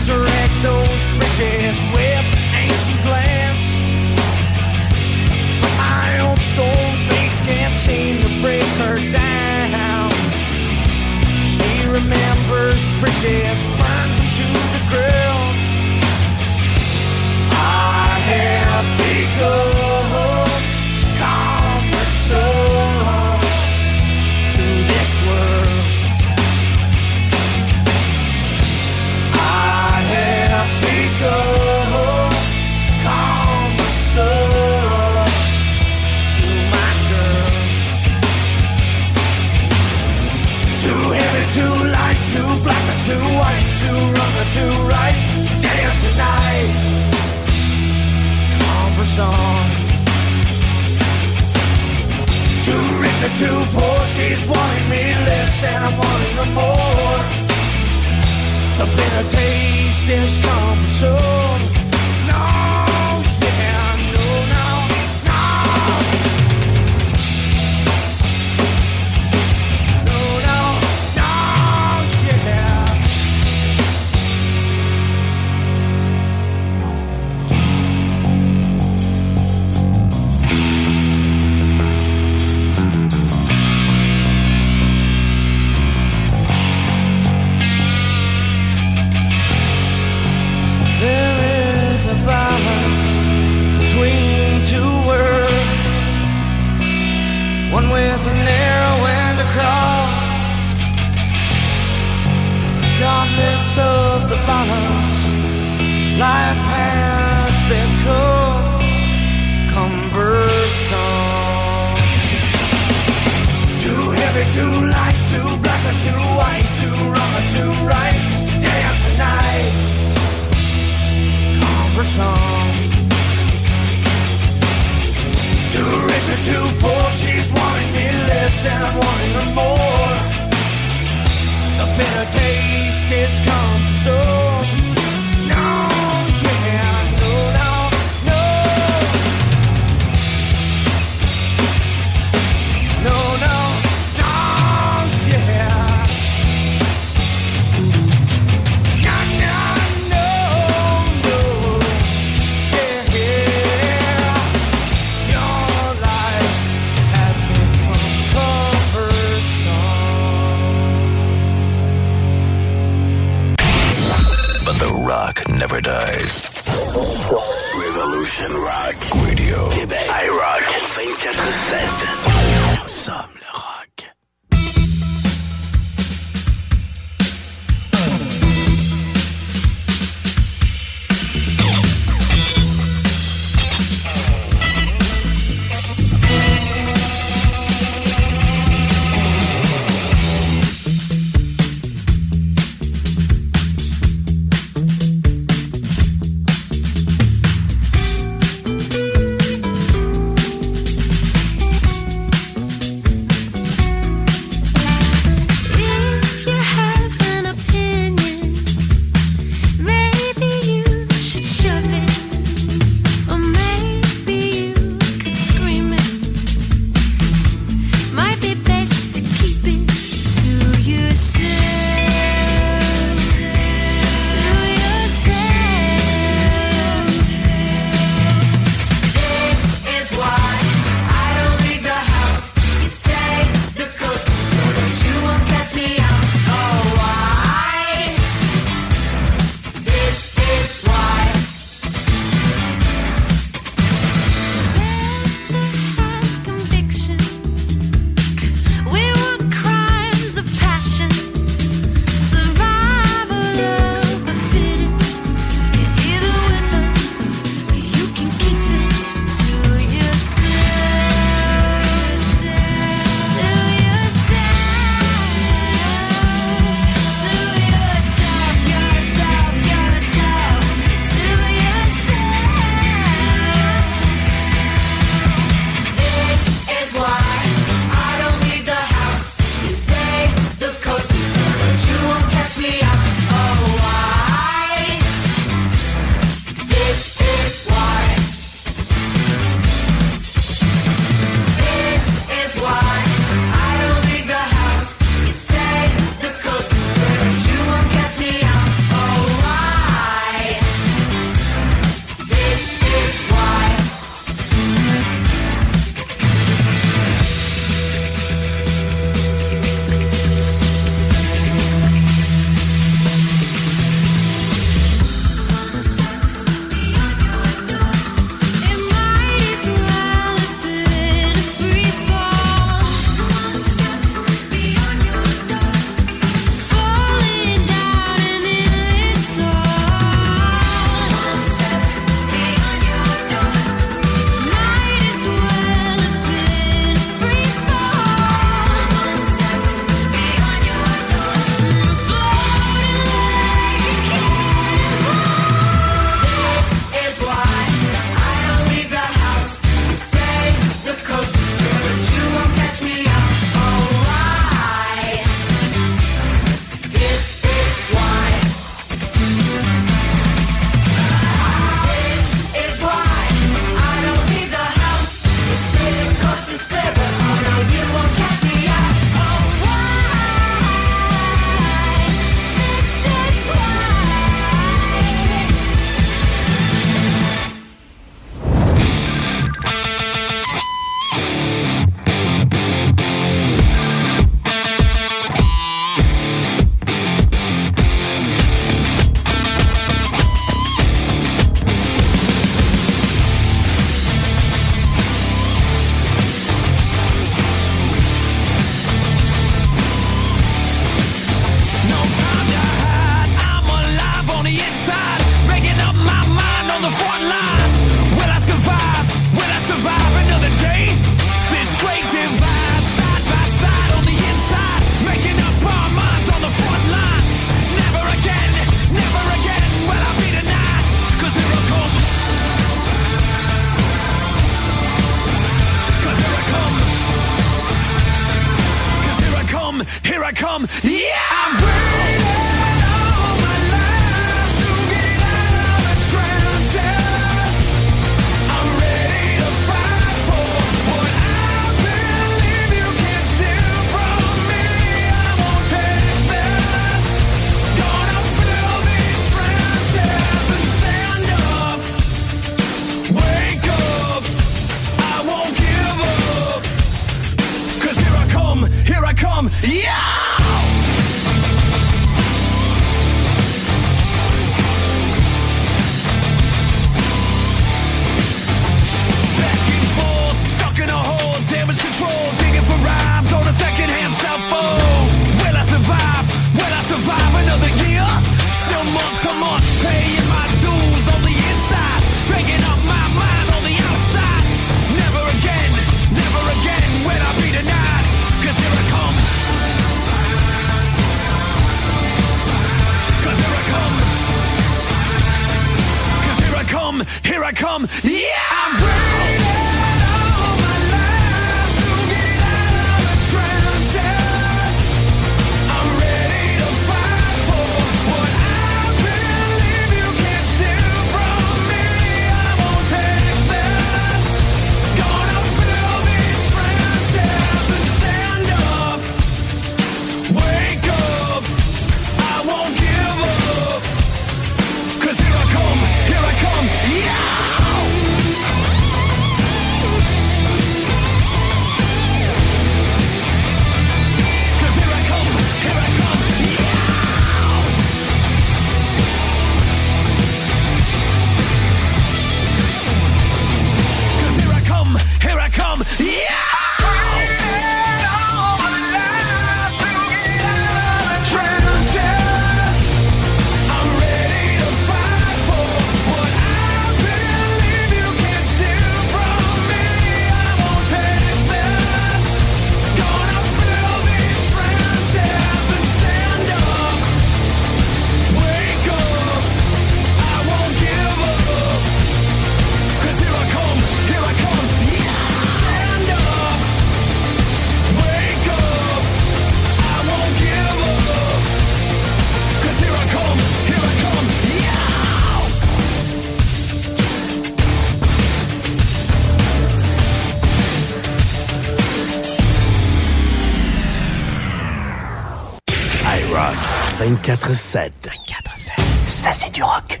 24-7. 24-7. Ça, c'est du rock.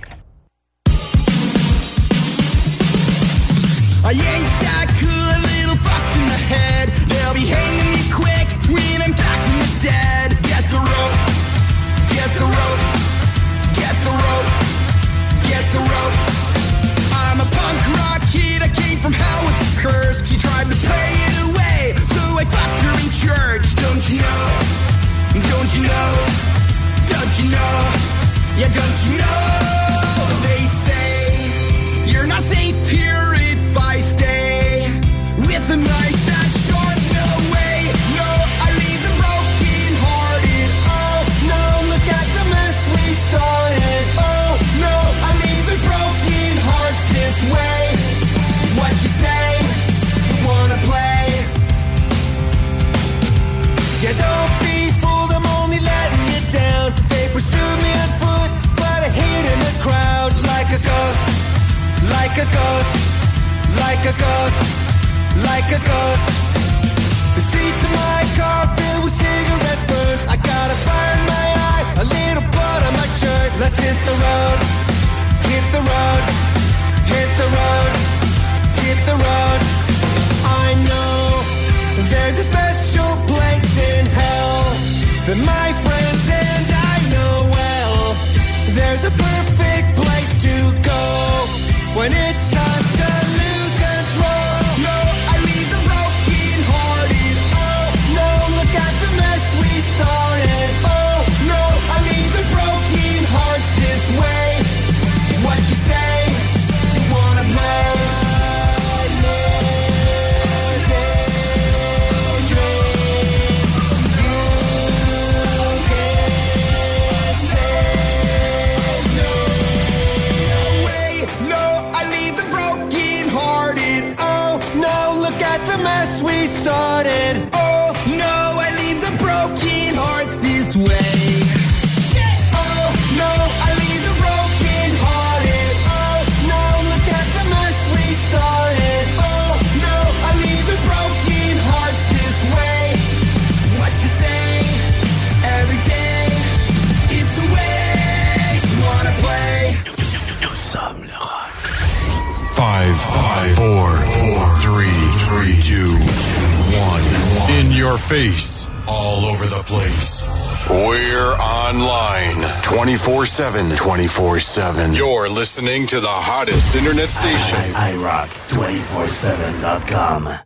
I ain't that cool, a little fucked in the head. They'll be hanging me quick when I'm back from the dead. Get the rope, get the rope, get the rope, get the rope. I'm a punk rock kid, I came from hell with the curse. She tried to pay it away, so I fucked her in church. Don't you know? Don't you know? Don't you know? Yeah, don't you know? They say you're not safe here like a ghost, like a ghost, like a ghost. The seats in my car filled with cigarette burns. I got a fire in my eye, a little blood on my shirt. Let's hit the road, hit the road, hit the road, hit the road. I know there's a special place in hell that my friends and I know well. There's a perfect when it's Five, four, four, three, three, two, one. In your face, all over the place. We're online 24 7. 24 7. You're listening to the hottest internet station. I, I, I rock 247.com.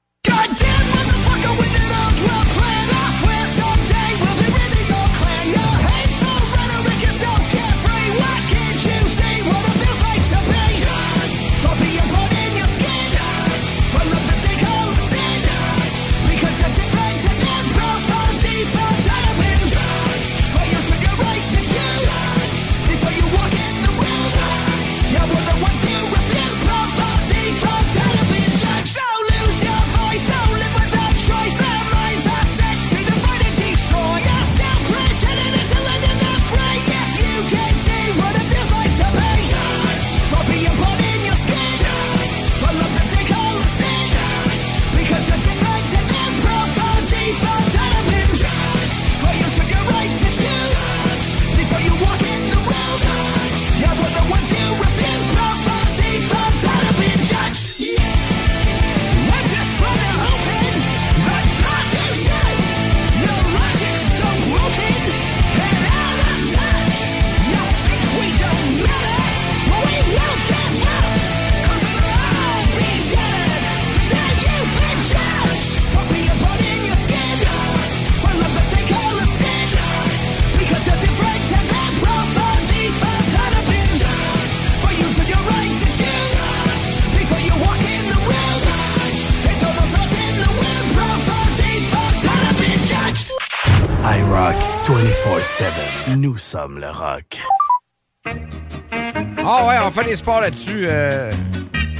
24-7. Nous sommes le rock. Ah ouais, on fait des sports là-dessus. Euh,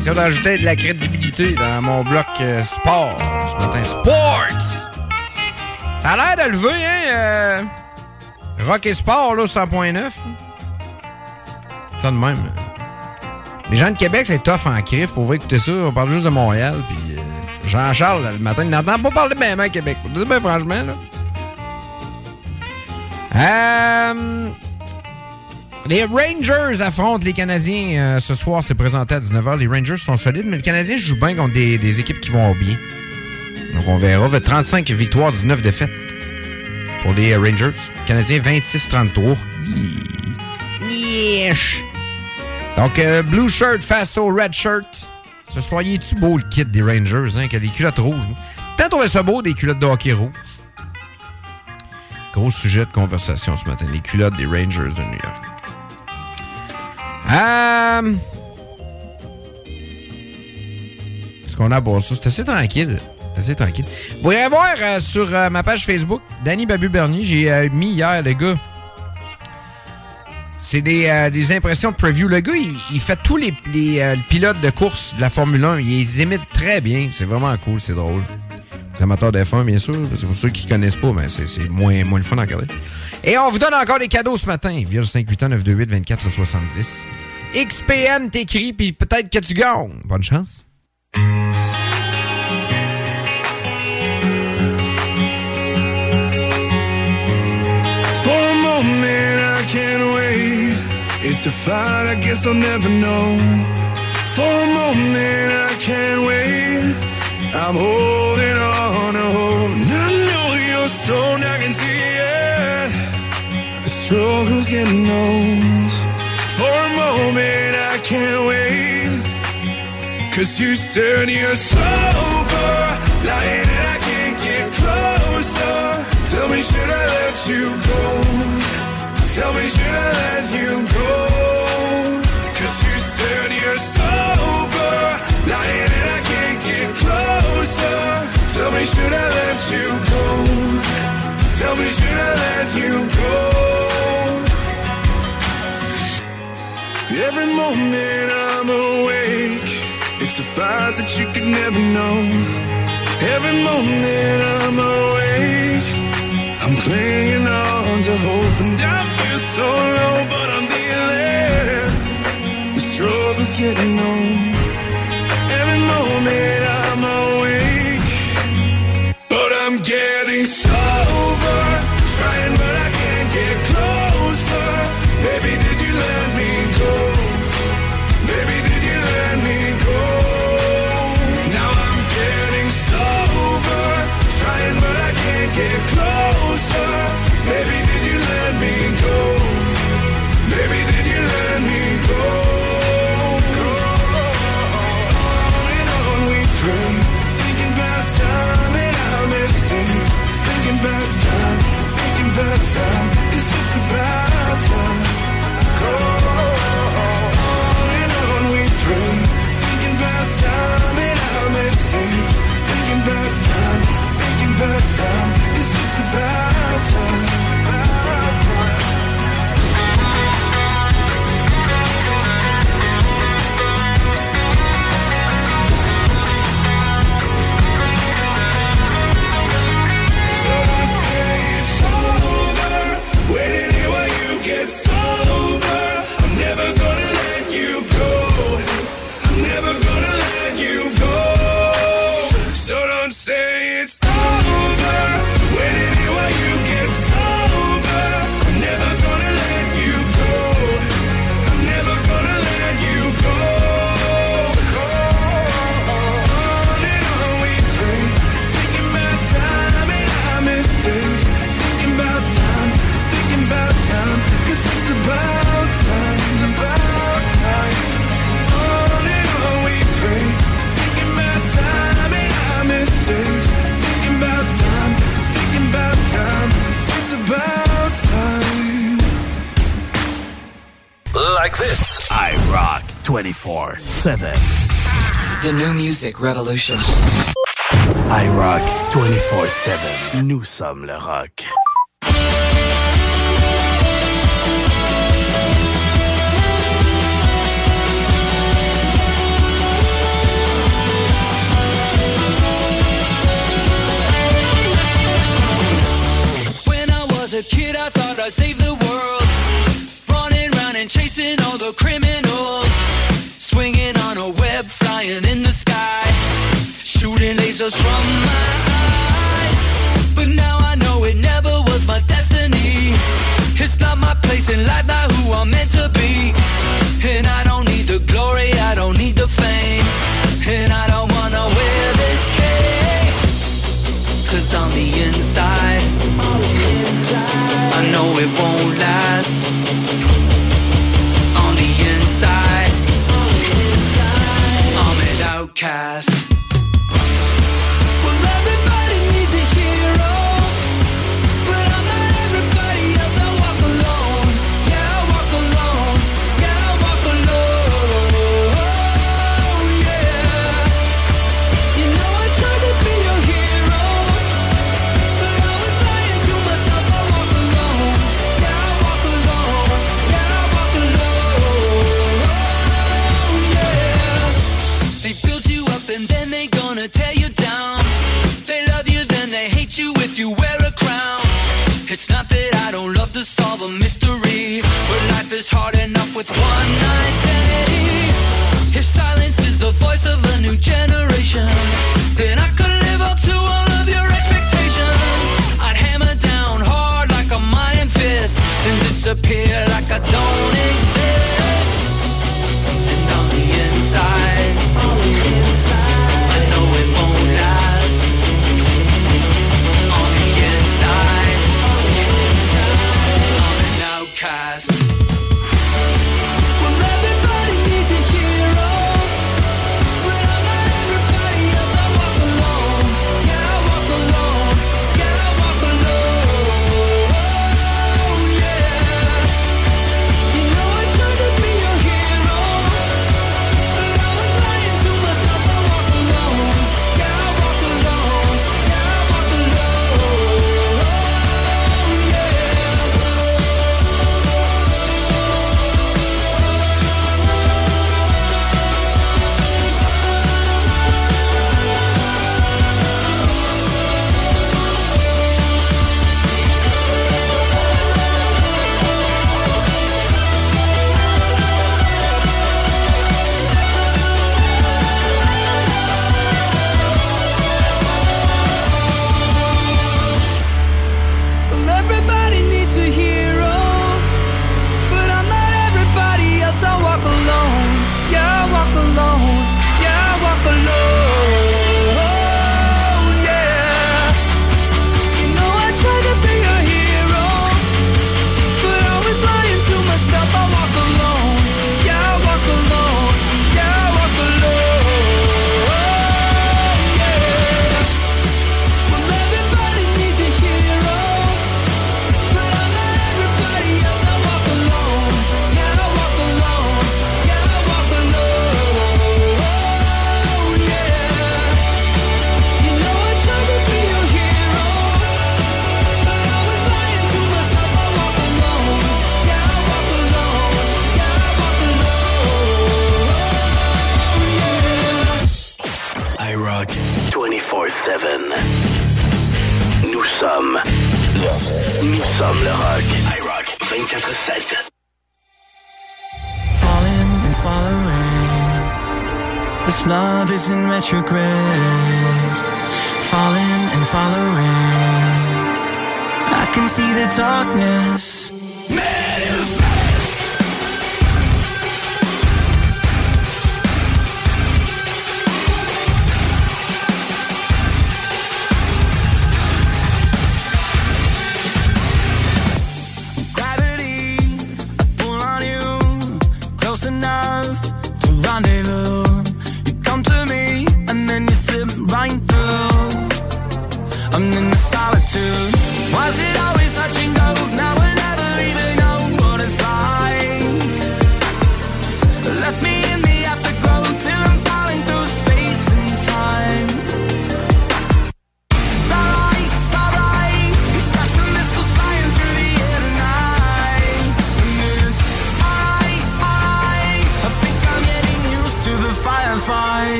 si on ajoutait de la crédibilité dans mon bloc euh, sport ce matin. Sports! Ça a l'air de lever, hein? euh, rock et sport, là, 100.9. Ça de même. Les gens de Québec, c'est tough en crif. Pour vous écouter ça, on parle juste de Montréal. Puis euh, Jean-Charles, le matin, il n'entend pas parler bien à Québec. Franchement, là. Euh, les Rangers affrontent les Canadiens euh, ce soir. C'est présenté à 19h. Les Rangers sont solides, mais les Canadiens jouent bien contre des, des équipes qui vont bien. Donc on verra. 35 victoires, 19 défaites pour les Rangers. Les Canadiens 26-33. Yeesh. Donc euh, Blue Shirt face au Red Shirt. Ce soir, il est-tu beau le kit des Rangers, hein, qui a culottes rouges? Peut-être trouvé ça beau, des culottes de hockey rouges. Gros sujet de conversation ce matin, les culottes des Rangers de New York. Euh... Ce qu'on a pour ça, c'est assez tranquille. C'est assez tranquille. Vous irez voir euh, sur euh, ma page Facebook, Danny Babu Bernier, j'ai euh, mis hier, le gars. C'est des, euh, des impressions de preview. Le gars, il, fait tous les, les, euh, pilotes de course de la Formule 1. Il les imite très bien. C'est vraiment cool, c'est drôle. Les amateurs de F1, bien sûr. C'est pour ceux qui connaissent pas, mais c'est moins, moins le fun à regarder. Et on vous donne encore des cadeaux ce matin. Via le 581-928-2470. XPN t'écrit, puis peut-être que tu gagnes. Bonne chance. For a moment, I can't wait. It's a fight, I guess I'll never know. For a moment, I can't wait. I'm holding on to hope. And I know you're stoned, I can see it. The struggle's getting old. For a moment, I can't wait. Cause you said you're sober, lying and I can't get closer. Tell me, should I let you go? Tell me, should I let you go? Tell me, should I let you go? Every moment I'm awake, it's a fight that you could never know. Every moment I'm awake, I'm clinging on to hope, and I feel so low, but I'm dealing. The struggle's getting on. Every moment I'm awake, but I'm getting 24 7. The New Music Revolution. I rock 24 7. Nous sommes le rock. When I was a kid, I thought I'd save the and chasing all the criminals. Swinging on a web, flying in the sky. Shooting lasers from my eyes. But now I know it never was my destiny. It's not my place in life, not who I'm meant to be. And I don't need the glory, I don't need the fame. And I don't wanna wear this cape. Cause on the inside, I know it won't last. podcast.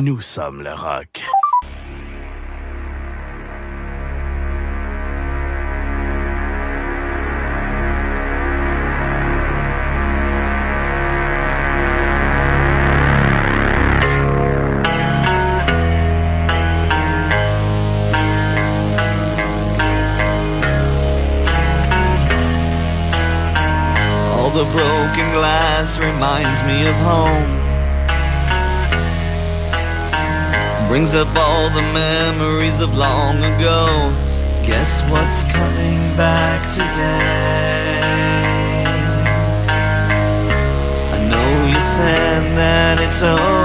Nous sommes le rock. All the broken glass reminds me of home. Brings up all the memories of long ago. Guess what's coming back today? I know you said that it's okay.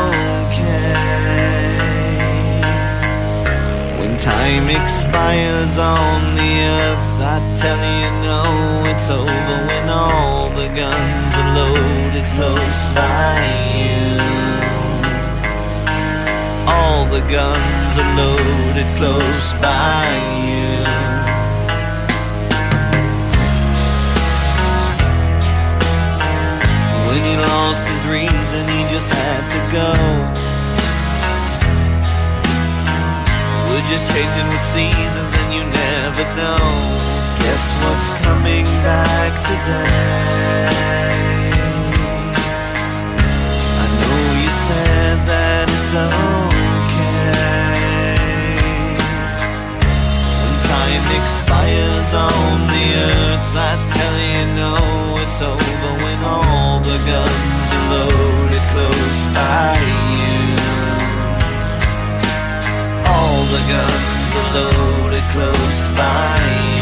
When time expires on the earth, I tell you no, it's over when all the guns are loaded close by you. The guns are loaded close by you. When he lost his reason, he just had to go. We're just changing with seasons, and you never know. Guess what's coming back today? I know you said that it's okay. Expires on the earth, I tell you no, it's over when all the guns are loaded close by you. All the guns are loaded close by you.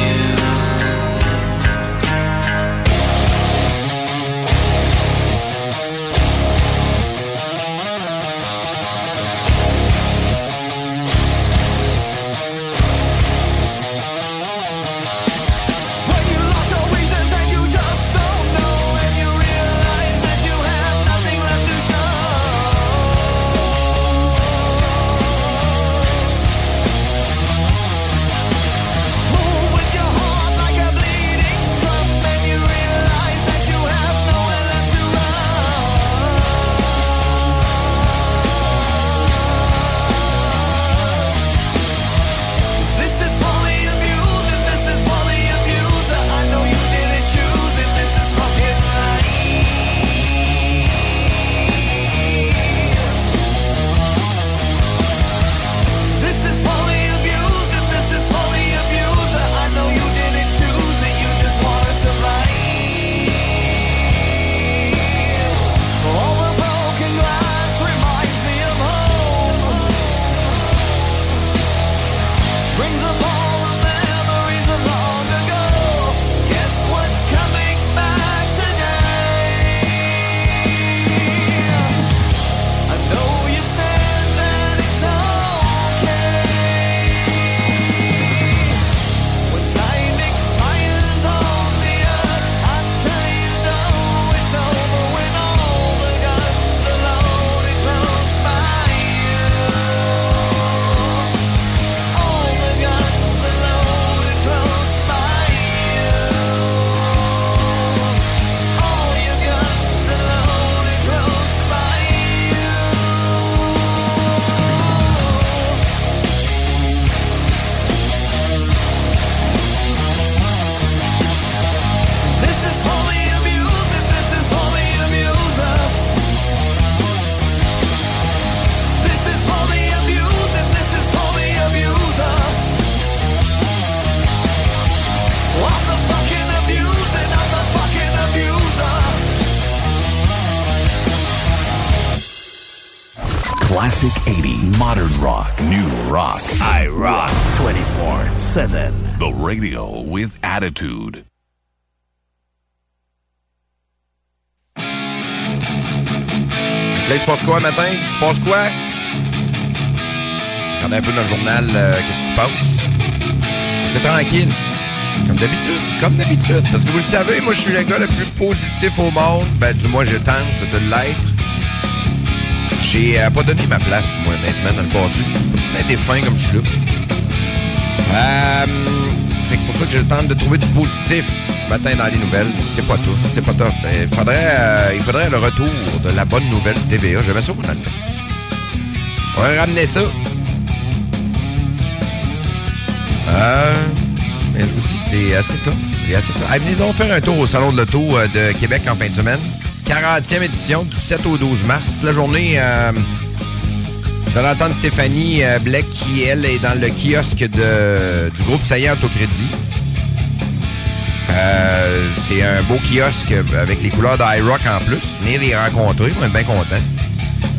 Radio with attitude. Là, il se passe quoi matin? Il se passe quoi? Regardez un peu le journal, euh, qu'est-ce qui se passe? C'est tranquille. Comme d'habitude, comme d'habitude. Parce que vous le savez, moi, je suis le gars le plus positif au monde. Ben, du moins, je tente de l'être. J'ai euh, pas donné ma place, moi, honnêtement, dans le passé. J'ai fin comme je suis là. Euh, c'est pour ça que je tente de trouver du positif ce matin dans les nouvelles. C'est pas tout. C'est pas top. Il faudrait, euh, il faudrait le retour de la bonne nouvelle TVA. J'aimais ça, le temps. On va ramener ça. Euh, mais je vous dis, c'est assez tough. C'est assez tough. Hey, venez donc faire un tour au Salon de l'Auto euh, de Québec en fin de semaine. 40e édition du 7 au 12 mars. Toute la journée, euh, vous allez entendre Stéphanie euh, Blake qui, elle, est dans le kiosque de, du groupe Saillant Autocrédit. Euh, c'est un beau kiosque avec les couleurs d'iRock en plus. Venez les rencontrer, on est bien contents.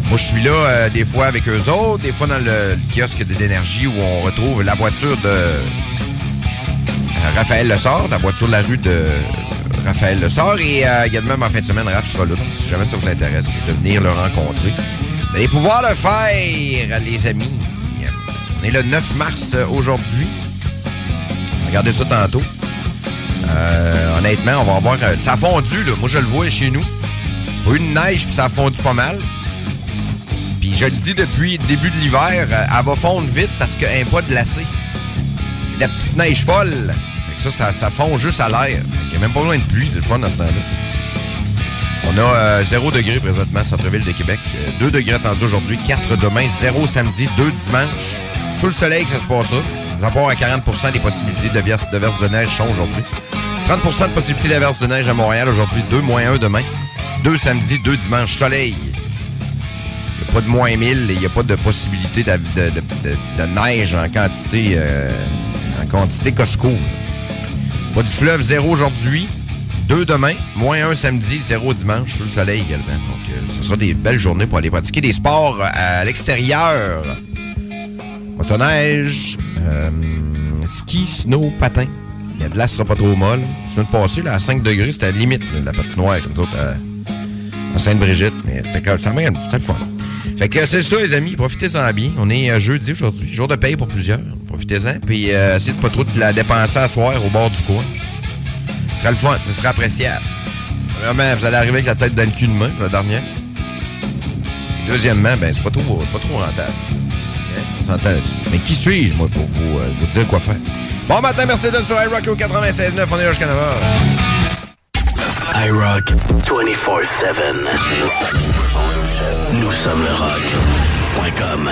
Moi, je suis là euh, des fois avec eux autres, des fois dans le, le kiosque de l'énergie où on retrouve la voiture de euh, Raphaël Lessard, la voiture de la rue de Raphaël Lessard. Et euh, également, en fin de semaine, Raph sera là. Si jamais ça vous intéresse, de venir le rencontrer. Vous allez pouvoir le faire, les amis. On est le 9 mars euh, aujourd'hui. Regardez ça tantôt. Euh, honnêtement, on va avoir... euh, ça a fondu, là. Moi, je le vois chez nous. Pas eu neige, puis ça a fondu pas mal. Puis je le dis depuis le début de l'hiver, elle va fondre vite parce qu'elle n'est pas glacée. C'est de la petite neige folle. Ça, ça, ça fond juste à l'air. Il n'y a même pas besoin de pluie, c'est le fun dans ce temps-là. On a euh, 0 degré présentement, centre-ville de Québec. 2 degrés attendus aujourd'hui, 4 demain, 0 samedi, 2 dimanche. Sous le soleil que ça se passe ça. Nous avons à 40% des possibilités de verse de, neige sont aujourd'hui. 30% de possibilités d'averse de neige à Montréal aujourd'hui, 2 moins 1 demain. 2 samedi, 2 dimanche, soleil. Il n'y a pas de moins 1000, il n'y a pas de possibilité de, neige en quantité, euh, en quantité Costco. Pas du fleuve, 0 aujourd'hui. 2 demain, moins 1 samedi, 0 dimanche, le soleil également. Donc, euh, ce sera des belles journées pour aller pratiquer des sports à l'extérieur. Motoneige, euh, ski, snow, patin. La glace sera pas trop molle. La semaine passée, là, à 5 degrés, c'était à la limite, là, la patinoire, comme nous autres, à, Sainte-Brigitte. Mais c'était quand même- c'était le fun. Fait que c'est ça, les amis. Profitez-en bien. On est euh, jeudi aujourd'hui. Jour de paye pour plusieurs. Profitez-en. Puis euh, essayez de pas trop de la dépenser à soir au bord du coin. Ce sera le fun. Ce sera appréciable. Vraiment, vous allez arriver avec la tête dans le cul demain, la dernière. Deuxièmement, ben, c'est pas trop, pas trop rentable. Hein, On s'entend là-dessus. Mais qui suis-je, moi, pour vous, euh, dire quoi faire? Bon matin, merci d'être sur iRock au 96.9. On est là jusqu'à 9h. iRock 24-7. Nous sommes le rock.com.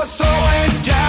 I saw my soul laid down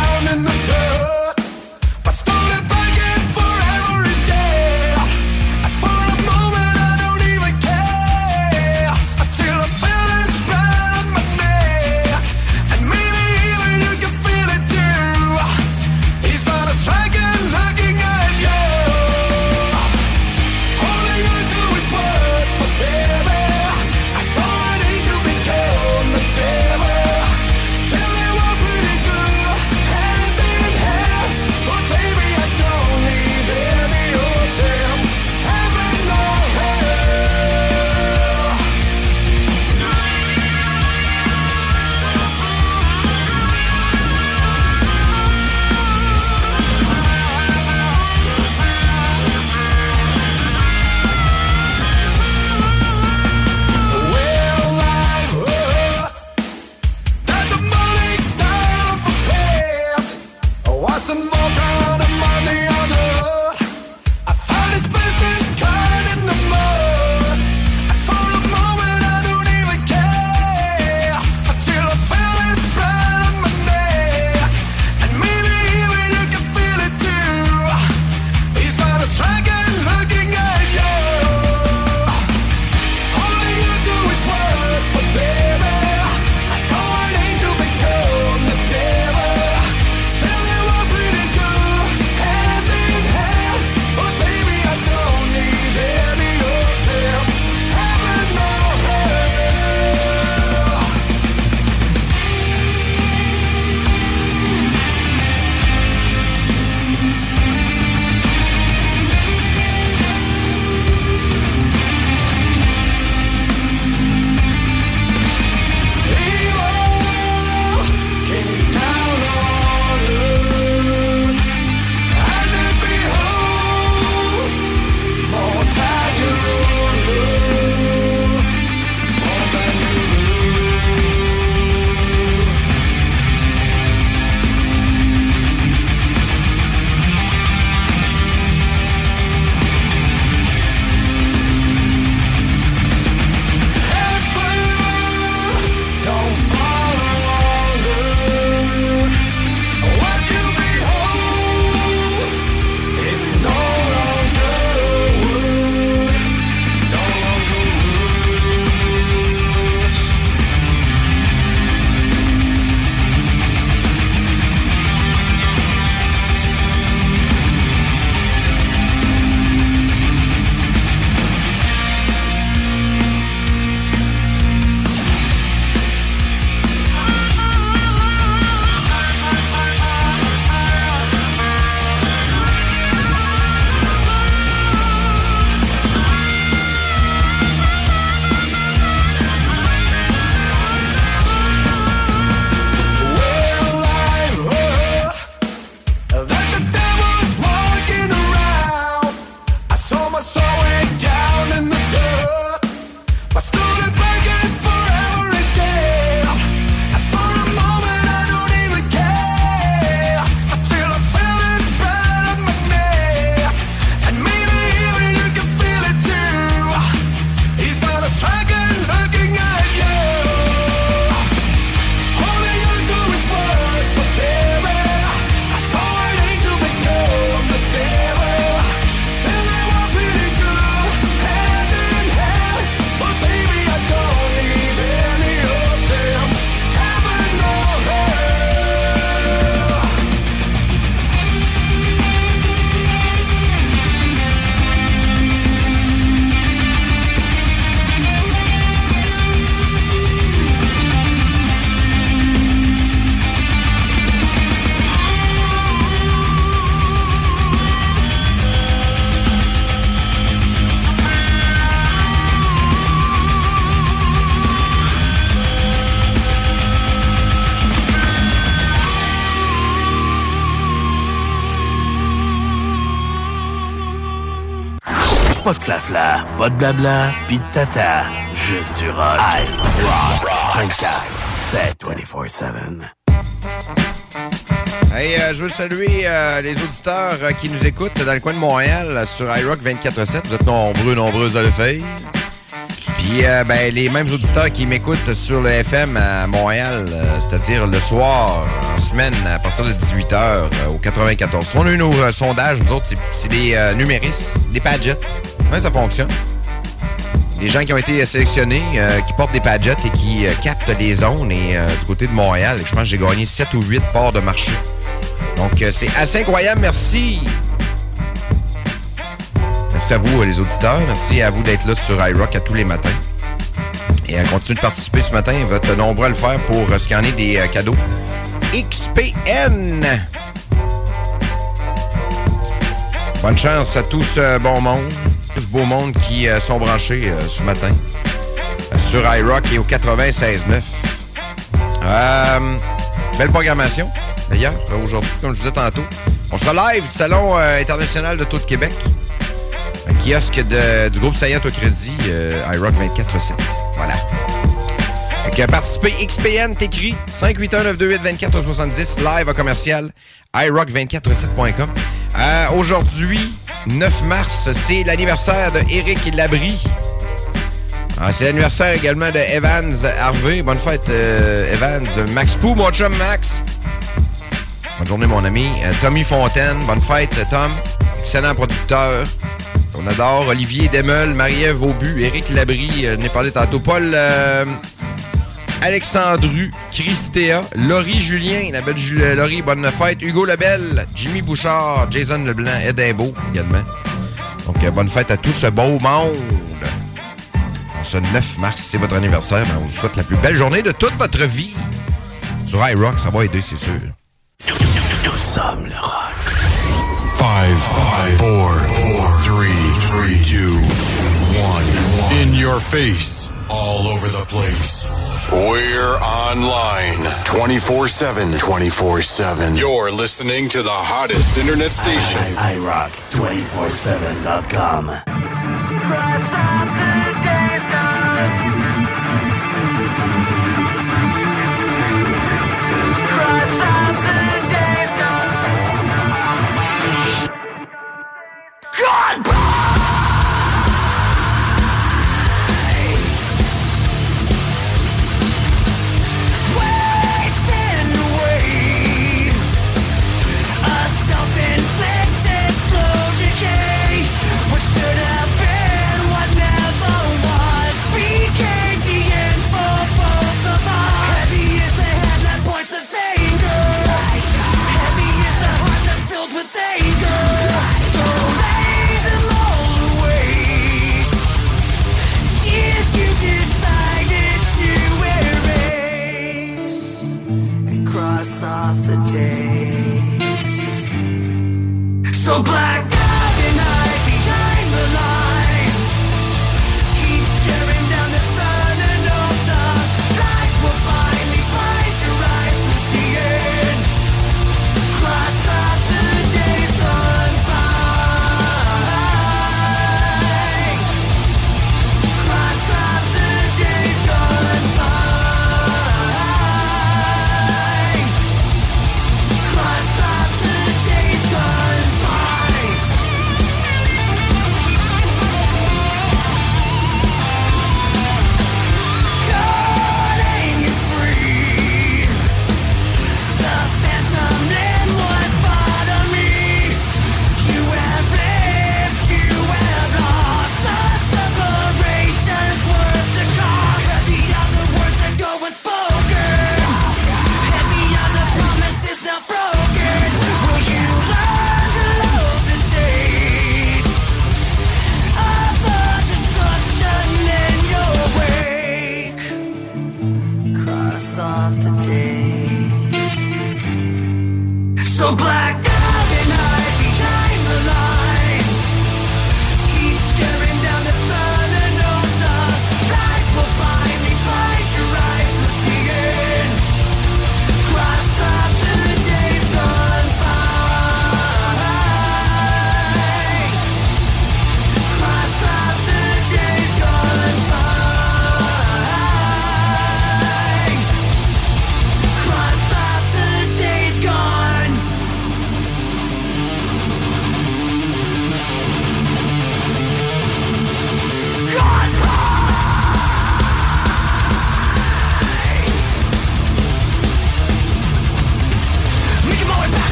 pas de blabla, pis de tata. Juste du rock. I rock 24 7 24-7. Hey, euh, je veux saluer euh, les auditeurs euh, qui nous écoutent dans le coin de Montréal sur iRock 24.7. Vous êtes nombreux, nombreuses à le faire. Puis, ben, les mêmes auditeurs qui m'écoutent sur le FM à Montréal, c'est-à-dire le soir, en semaine, à partir de 18h au 94. On a eu nos sondages, nous autres, c'est- des numéristes, des padgets. Ouais, ça fonctionne. Des gens qui ont été sélectionnés, euh, qui portent des padgets et qui euh, captent les zones. Et euh, du côté de Montréal, je pense que j'ai gagné 7 ou 8 parts de marché. Donc, euh, c'est assez incroyable. Merci. Merci à vous, euh, les auditeurs. Merci à vous d'être là sur iRock à tous les matins. Et à continuer de participer ce matin. Vous êtes nombreux à le faire pour euh, scanner des euh, cadeaux. XPN. Bonne chance à tout ce bon monde, beau monde qui euh, sont branchés euh, ce matin sur iRock et au 96.9. Euh, belle programmation, d'ailleurs, aujourd'hui, comme je disais tantôt. On sera live du Salon international de Taux de Québec. Kiosque du groupe Saillant au Crédit, iRock 24-7. Voilà. Que participer, XPN, t'écris 581-928-2470, live à commercial, iRock247.com. Euh, Aujourd'hui, 9 mars, c'est l'anniversaire de Eric Labrie. Ah, c'est l'anniversaire également de Evans Harvey. Bonne fête, euh, Evans. Max Pou, mon chum Max. Bonne journée, mon ami. Euh, Tommy Fontaine. Bonne fête, Tom. Excellent producteur. On adore. Olivier Demel, Marie-Ève Vaubu, Éric Labrie, euh, je n'ai parlé tantôt. Paul euh, Alexandru, Christéa, Laurie Julien, la belle Ju- euh, Laurie, bonne fête. Hugo Lebel, Jimmy Bouchard, Jason Leblanc, Ed Imbeau également. Donc, euh, bonne fête à tout ce beau monde. En ce 9 mars, c'est votre anniversaire. Ben, on vous souhaite la plus belle journée de toute votre vie. Sur iRock, ça va aider, c'est sûr. Nous sommes le rock. Five, five, four, four, three, three, two, one. In your face, all over the place. We're online 24 7. 24 7. You're listening to the hottest internet station. I, rock 247.com. Wasting black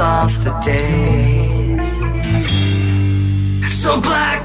off the days. So black.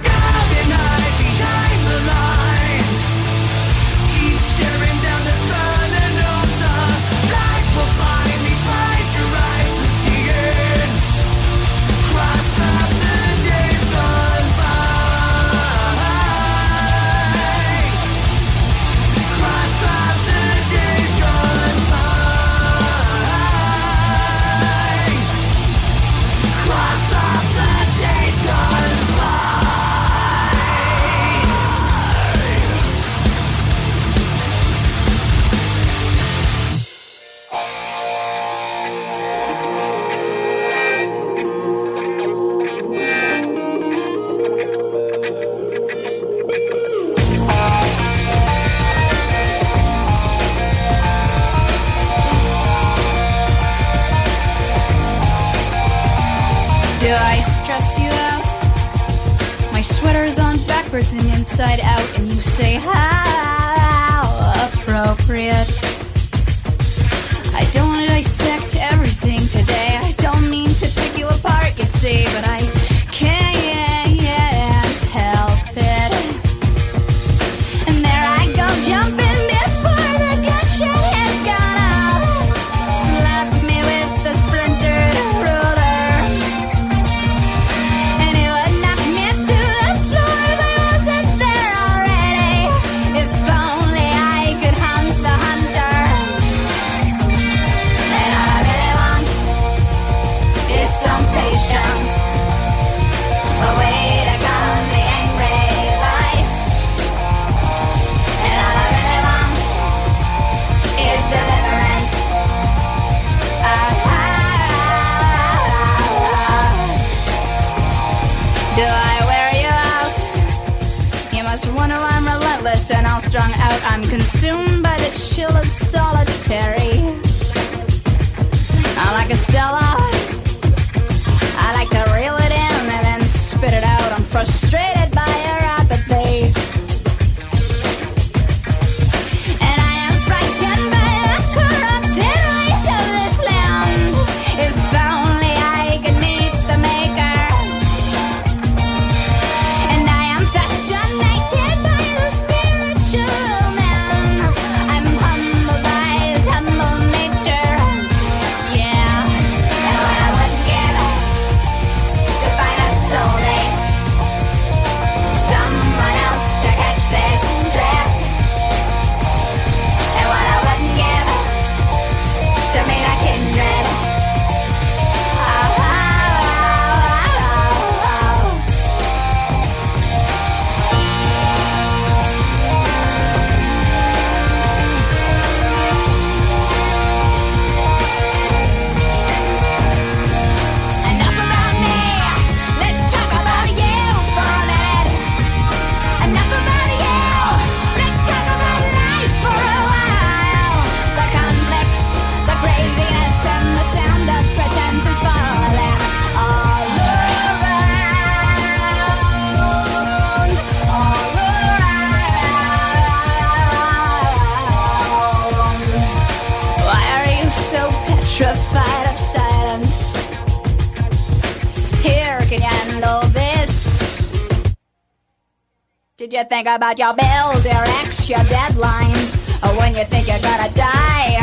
think about your bills, your ex, your deadlines. Oh, when you think you're gonna die,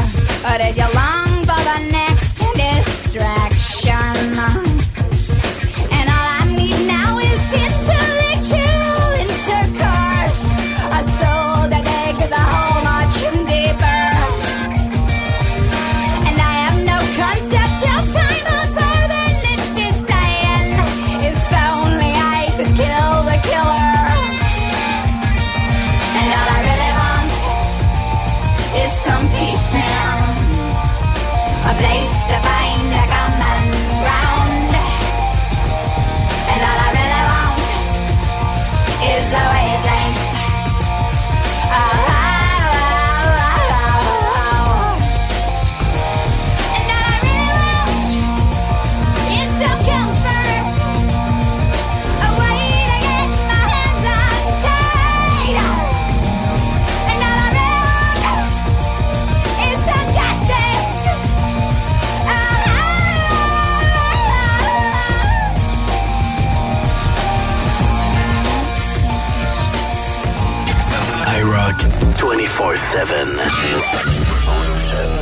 did you long?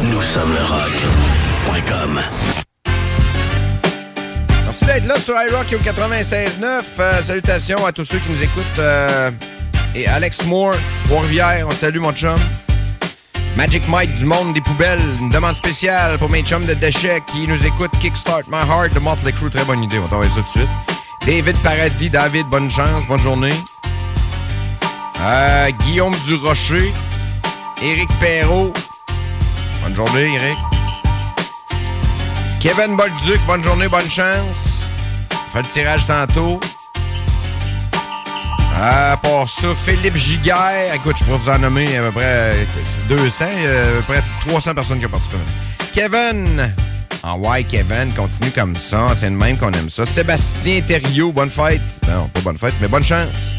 Nous sommes le rock.com. Merci d'être là sur iRock au 96.9. Euh, salutations à tous ceux qui nous écoutent. euh, et Alex Moore, Trois-Rivières, on te salue mon chum. Magic Mike du monde des poubelles, une demande spéciale pour mes chums de déchets qui nous écoutent. Kickstart My Heart de Motley Crue, très bonne idée, on va t'envoyer ça tout de suite. David Paradis, David, bonne chance, bonne journée. Euh, Guillaume Durocher, Éric Perrault, bonne journée Éric. Kevin Bolduc, bonne journée, bonne chance. Fait le tirage tantôt. À part ça, Philippe Giguère. Écoute, je pourrais vous en nommer à peu près 200, euh, à peu près 300 personnes qui ont participé. Kevin. En ouais, Kevin, continue comme ça. C'est le même qu'on aime ça. Sébastien Thériault, bonne fête. Non, pas bonne fête, mais bonne chance.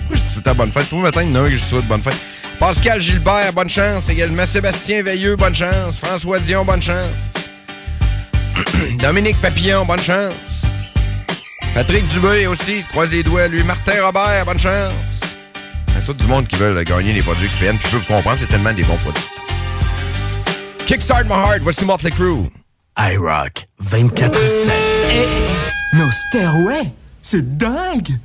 Pourquoi je dis tout le temps bonne fête? Tous les matins, il y en a un que je souhaite bonne fête. Pascal Gilbert, bonne chance également. Sébastien Veilleux, bonne chance. François Dion, bonne chance. Dominique Papillon, bonne chance. Patrick Dubé aussi, je croise les doigts. Lui, Martin Robert, bonne chance. C'est tout du monde qui veut gagner les produits XPN. Puis je peux vous comprendre, c'est tellement des bons produits. Kickstart My Heart, voici Motley Crue. iRock 24-7. Nos stéroïdes, c'est dingue!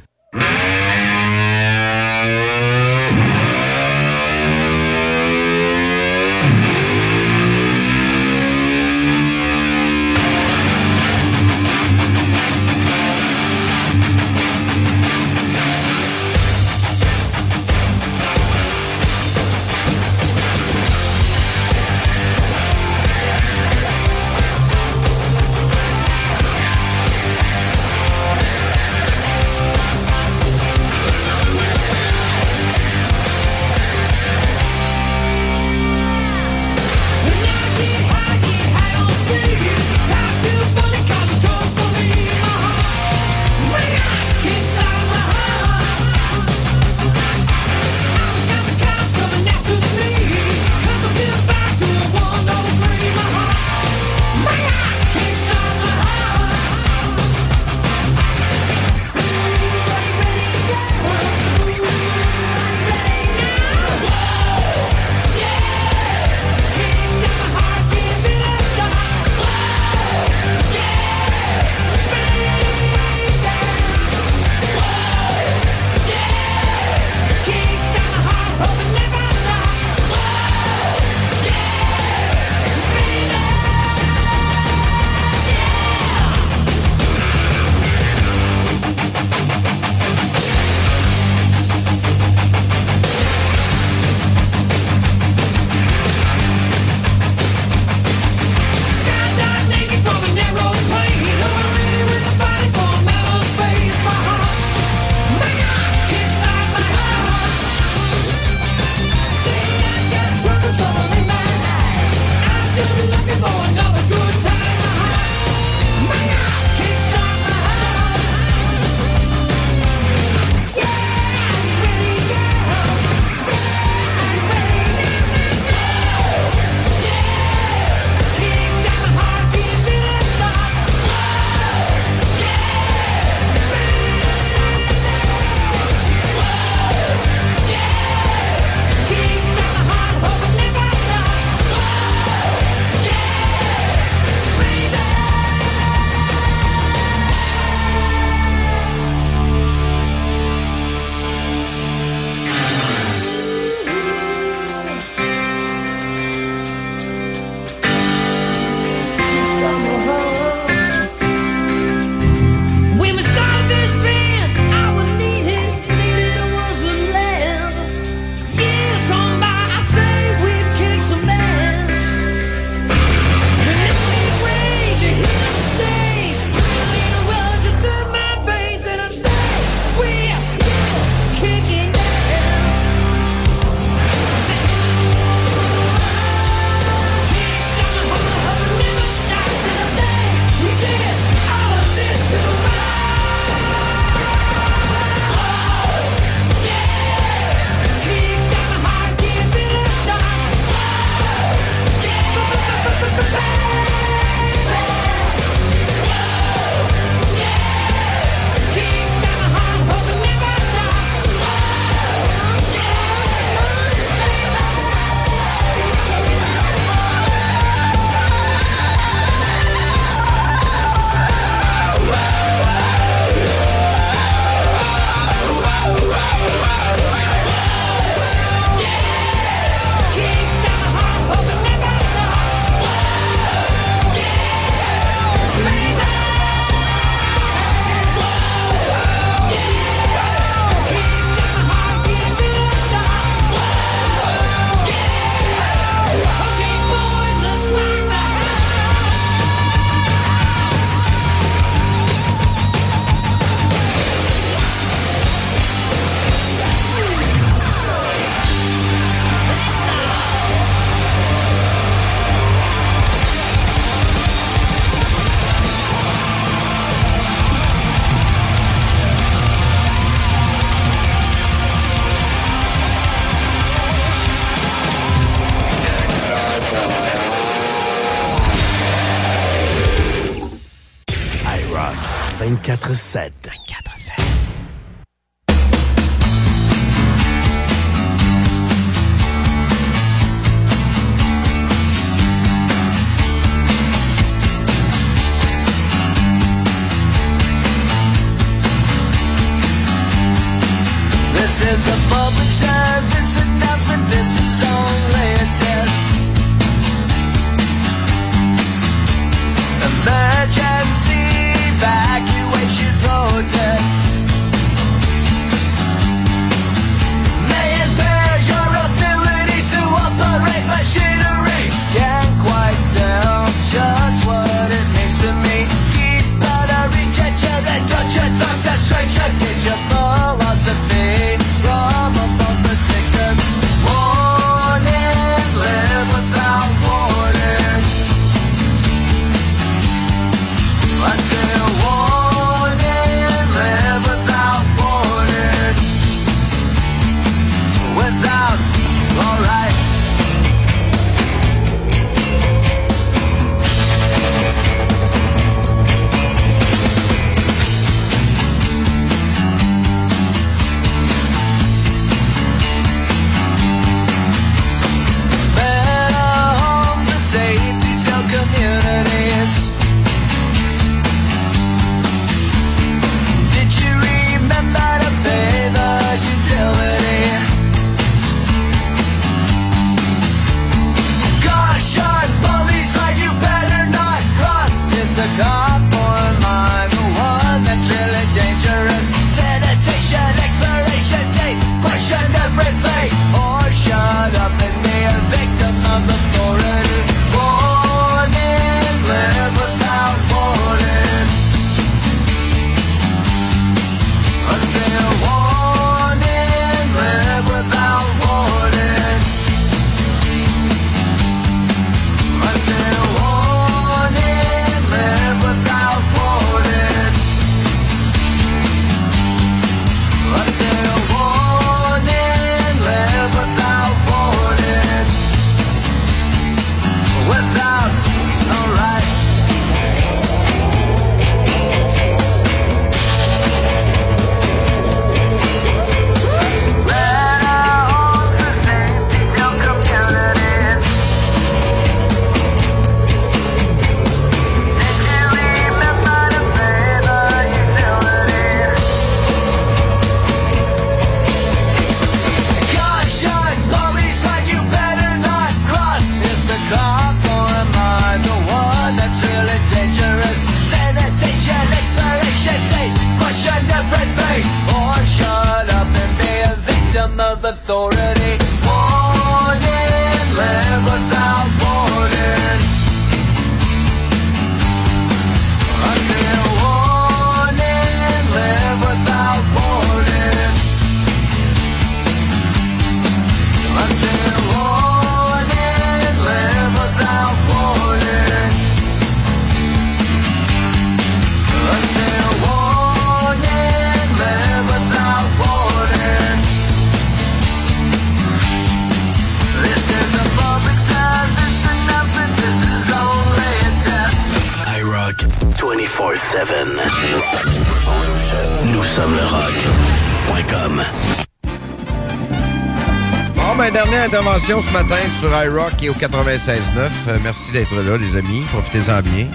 Intervention ce matin sur iRock et au 96.9. Euh, merci d'être là, les amis. Profitez-en bien.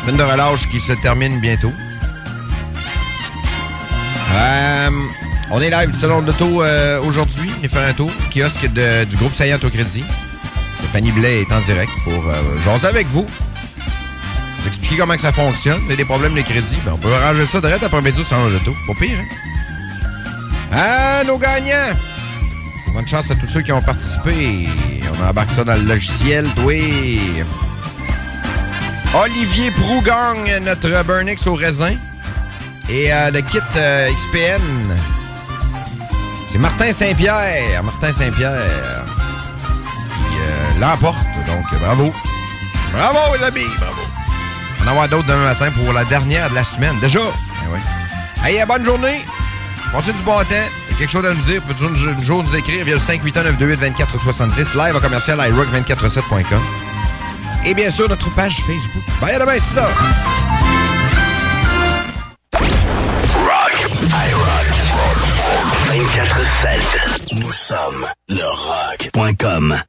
Semaine de relâche qui se termine bientôt. Euh, on est live du Salon de l'Auto euh, aujourd'hui. On est faire un tour. Kiosque du groupe Saillant au Crédit. Stéphanie Blais est en direct pour jaser avec vous. Vous expliquer comment que ça fonctionne. Avez des problèmes de crédit. Ben, on peut arranger ça direct après-midi au Salon de l'Auto. Pas pire, hein? Ah, nos gagnants! Chance à tous ceux qui ont participé. On embarque ça dans le logiciel, oui. Olivier Prougang, notre Burnix au raisin. Et euh, le kit euh, XPN, c'est Martin Saint-Pierre. Martin Saint-Pierre qui euh, l'emporte. Donc, bravo. Bravo, les amis, bravo. On en avoir d'autres demain matin pour la dernière de la semaine. Déjà. Eh euh, bonne journée. Passez du bon temps quelque chose à nous dire, peut toujours un jour nous écrire via le 581-928-2470, live à commercial iRock247.com. Et bien sûr, notre page Facebook. Bye à demain, c'est ça! Rock, iRock, 24-7. Nous sommes le rock.com.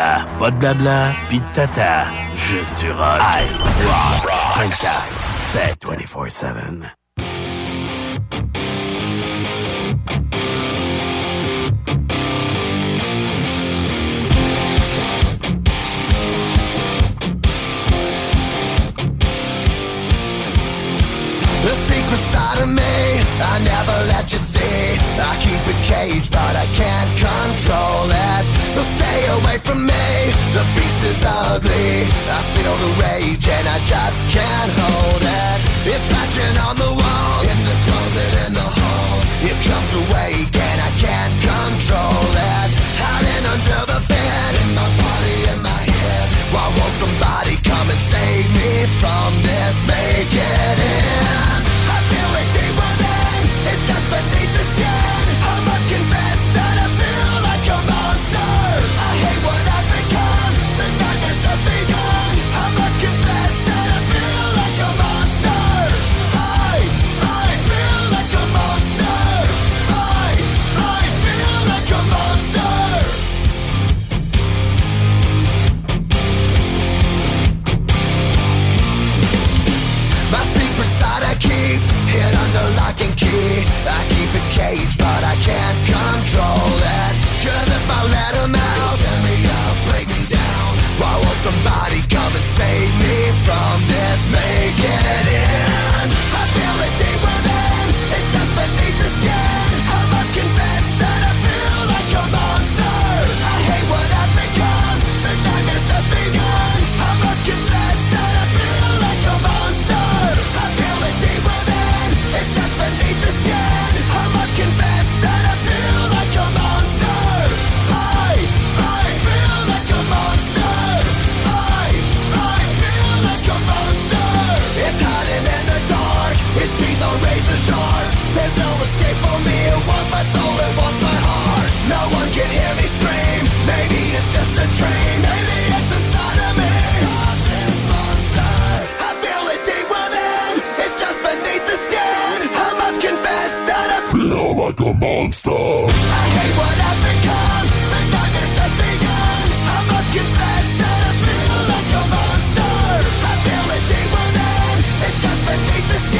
Flafla, pas de blabla, pis de tata. Juste du rock. I rock 24 7 24-7. The secret side of me, I never let you see. I keep it caged, but I can't control. So stay away from me. The beast is ugly. I feel the rage and I just can't hold it. It's scratching on the walls, in the closet, in the halls. It comes awake and I can't control it. Hiding under the bed, in my body, in my head. Why won't somebody come and save me from this? Make it end. I feel it deep within. It's just beneath the skin. Change. My soul. It my heart. No one can hear me scream. Maybe it's just a dream. Maybe it's inside of me. Stop this monster. I feel it deep within. It's just beneath the skin. I must confess that I feel like a monster. I hate what I've become. The nightmare's just begun. I must confess that I feel like a monster. I feel it deep within. It's just beneath the skin.